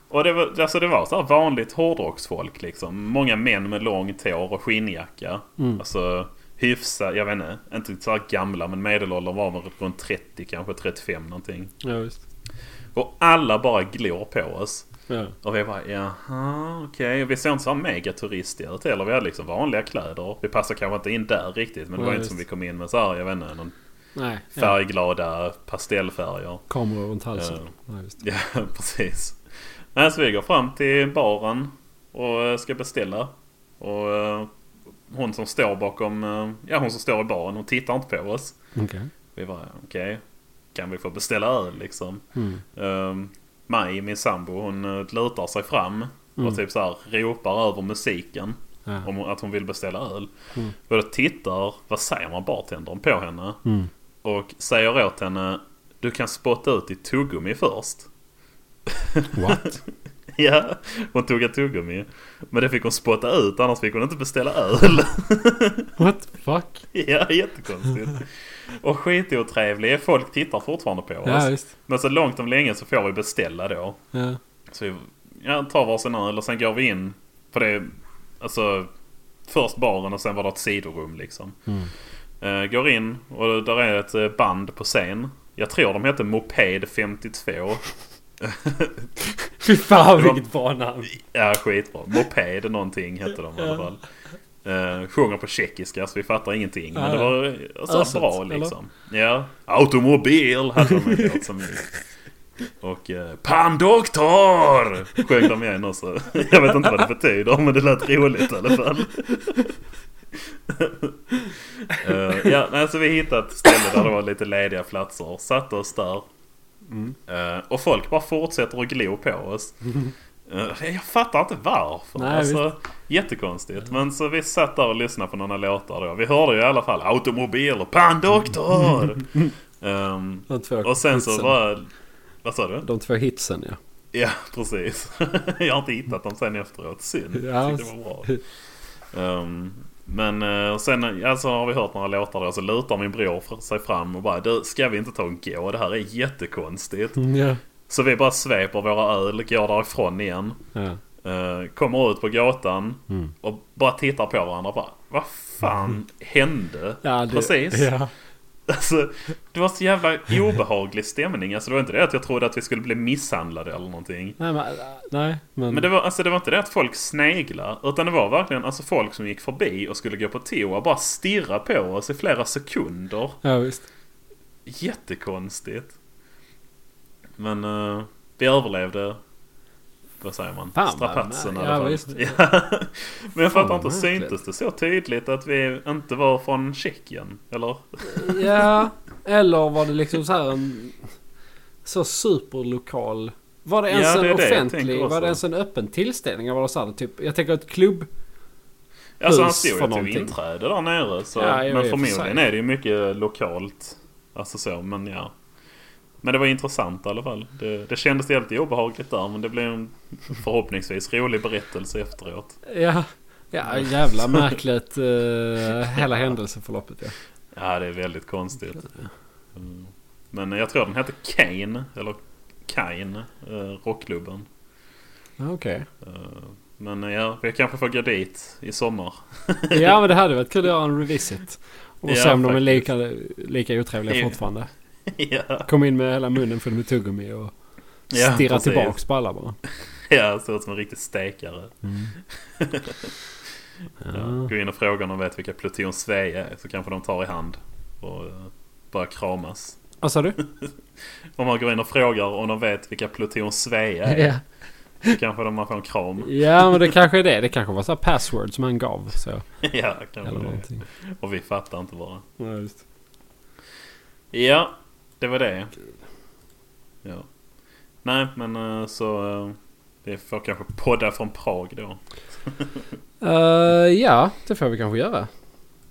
Och det var, alltså det var så vanligt hårdrocksfolk liksom. Många män med långt hår och skinnjacka. Mm. Alltså hyfsat, jag vet inte. Inte så här gamla men medelåldern var väl runt 30 kanske 35 någonting. Ja, visst. Och alla bara glor på oss. Ja. Och vi bara jaha okej. Och Vi såg inte så megaturistiga ut heller. Vi hade liksom vanliga kläder. Vi passade kanske inte in där riktigt. Men det var Nej, inte som vi kom in med så här, jag vet inte, någon Nej. Ja. färgglada pastellfärger. Kameror runt halsen. Ja. Ja, just. Ja, precis. Nej, så vi går fram till baren och eh, ska beställa. Och eh, hon som står bakom, eh, ja hon som står i baren, hon tittar inte på oss. Okej. Vi var okej, kan vi få beställa öl liksom? Mm. Maj, min sambo, hon uh, lutar sig fram Mm. och typ så här ropar över musiken Ja. om att hon vill beställa öl. Mm. Och då tittar, vad säger man, bartendern på henne Mm. och säger åt henne du kan spotta ut ditt tuggummi först. What? Ja, hon tog ett tuggummi. Men det fick hon spotta ut annars fick hon inte beställa öl. What the fuck? ja, jättekonstigt. Och skitotrevlig. Folk tittar fortfarande på oss. Ja, visst. Men så långt om länge så får vi beställa då. Ja. Så vi ja, tar varsin öl och sen går vi in. För det är alltså först baren och sen var det ett sidorum liksom. Mm. Eh, går in och där är ett eh, band på scen. Jag tror de heter Moped 52. Fy fan vilket bra namn. Ja, skitbra. Moped någonting hette de i alla fall. Uh, sjunger på tjeckiska så vi fattar ingenting. Men Ja, det var alltså, Öset, bra eller? liksom. Ja. Automobil hade de en låt som. Och uh, Pandoktor! Sjöng de igen också. Jag vet inte vad det betyder men det lät roligt i alla fall. Eh, ja, så vi hittade ett ställe där det var lite lediga platser. Satte oss där. Mm. Eh, och folk bara fortsätter att glo på oss. Eh, jag fattar inte varför. Nej, alltså, jättekonstigt. Men så vi satt där och lyssnade på några låtar då. Vi hörde ju i alla fall Automobil och Pandoktor. um, två och sen så var... Vad sa du? De två hitsen ja. Ja, precis. jag har inte hittat dem sen efteråt. Synd. Ja. Det var bra. Um, men eh, sen alltså, har vi hört några låtar då. Så lutar min bror sig fram och bara du, ska vi inte ta och gå? Det här är jättekonstigt. Ja. Så vi bara sveper våra öl, går därifrån igen. ja. eh, kommer ut på gatan Mm. och bara tittar på varandra. Bara, Vad fan hände? ja det, Precis. Ja. Alltså, det var så jävla obehaglig stämning. Alltså, det var inte det att jag trodde att vi skulle bli misshandlade eller någonting. Nej men, nej men. Men det var, alltså, det var inte det att folk sneglade. Utan det var verkligen alltså, folk som gick förbi och skulle gå på toa. Bara stirra på oss i flera sekunder. Ja visst. Jättekonstigt. Men eh, vi överlevde. Vad säger man? Fan, Strapatsen i alla fall. Ja. Men jag fattar inte, syntes det så tydligt att vi inte var från Tjeckien? Eller? Ja. Eller var det liksom så här en så superlokal. Var det ens Ja, det en offentlig, var det ens en öppen tillställning? Var det så här, typ, jag tänker ett klubb. Alltså han stod för ju någonting. inträde där nere. Så, Ja, men för förmodligen sig. är det ju mycket lokalt. Alltså så, men ja. Men det var intressant i alla fall. Det, det kändes jävligt obehagligt där men det blev en förhoppningsvis rolig berättelse efteråt. Ja. Ja, jävla märkligt uh, hela händelseförloppet ja. Ja, det är väldigt konstigt. Mm. Men jag tror den hette Kane, eller Kine, eh, rockklubben. Okej. Eh, Men ja, vi kanske får gå dit i sommar. Ja men det hade varit kul att göra en revisit. Och Ja, se om de är lika, lika otrevliga fortfarande. ja, Kom in med hela munnen full med tuggummi och Ja, stirra tillbaks på alla bara. ja, ser ut som en riktig stekare. Ja, Ja. gå in och fråga om de vet vilka Pluton Svea är så kanske de tar i hand och uh, bara kramas. Vad sa du? Om man går in och frågar om de vet vilka Pluton Svea är Ja. så kanske de man får en kram. ja men det kanske är det. Det kanske var så password som han gav. Så. ja, kanske Eller det. någonting. Och vi fattar inte bara. Ja, just. Ja, det var det. Ja. Nej, men eh, så eh, vi får kanske podda från Prag då. Eh, ja, det får vi kanske göra.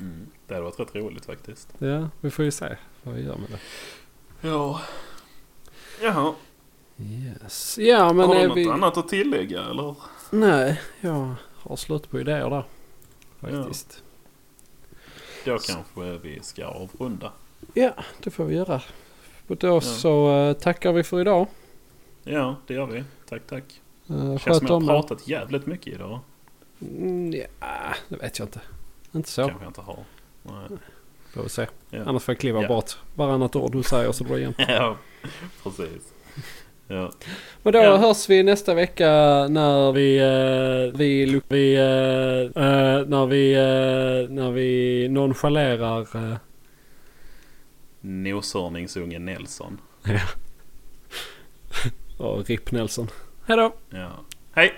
Mm. Det hade varit rätt roligt faktiskt. Ja, vi får ju se vad vi gör med det. Ja. Jaha. Yes. Ja men har du är något vi... annat att tillägga eller? Nej, jag har slut på idéer där. Faktiskt. Då kanske vi ska avrunda. Ja, det får vi göra. Och då så eh, tackar vi för idag. Ja, det gör vi. Tack, tack. Uh, Känns som jag har pratat jävligt mycket idag. Mm, ja, det vet jag inte. Inte så. Kanske jag inte har. Nej. Får vi se. Ja. Annars får jag kliva Ja. bort varannat ord du säger så det igen. ja, precis. Ja. Men då Ja. hörs vi nästa vecka när vi, eh, vi, vi, eh, eh, när vi, när vi nonchalerar, noshörningsungen Nelson. Ja. Och RIP Nelson. Hejdå! Ja. Hej!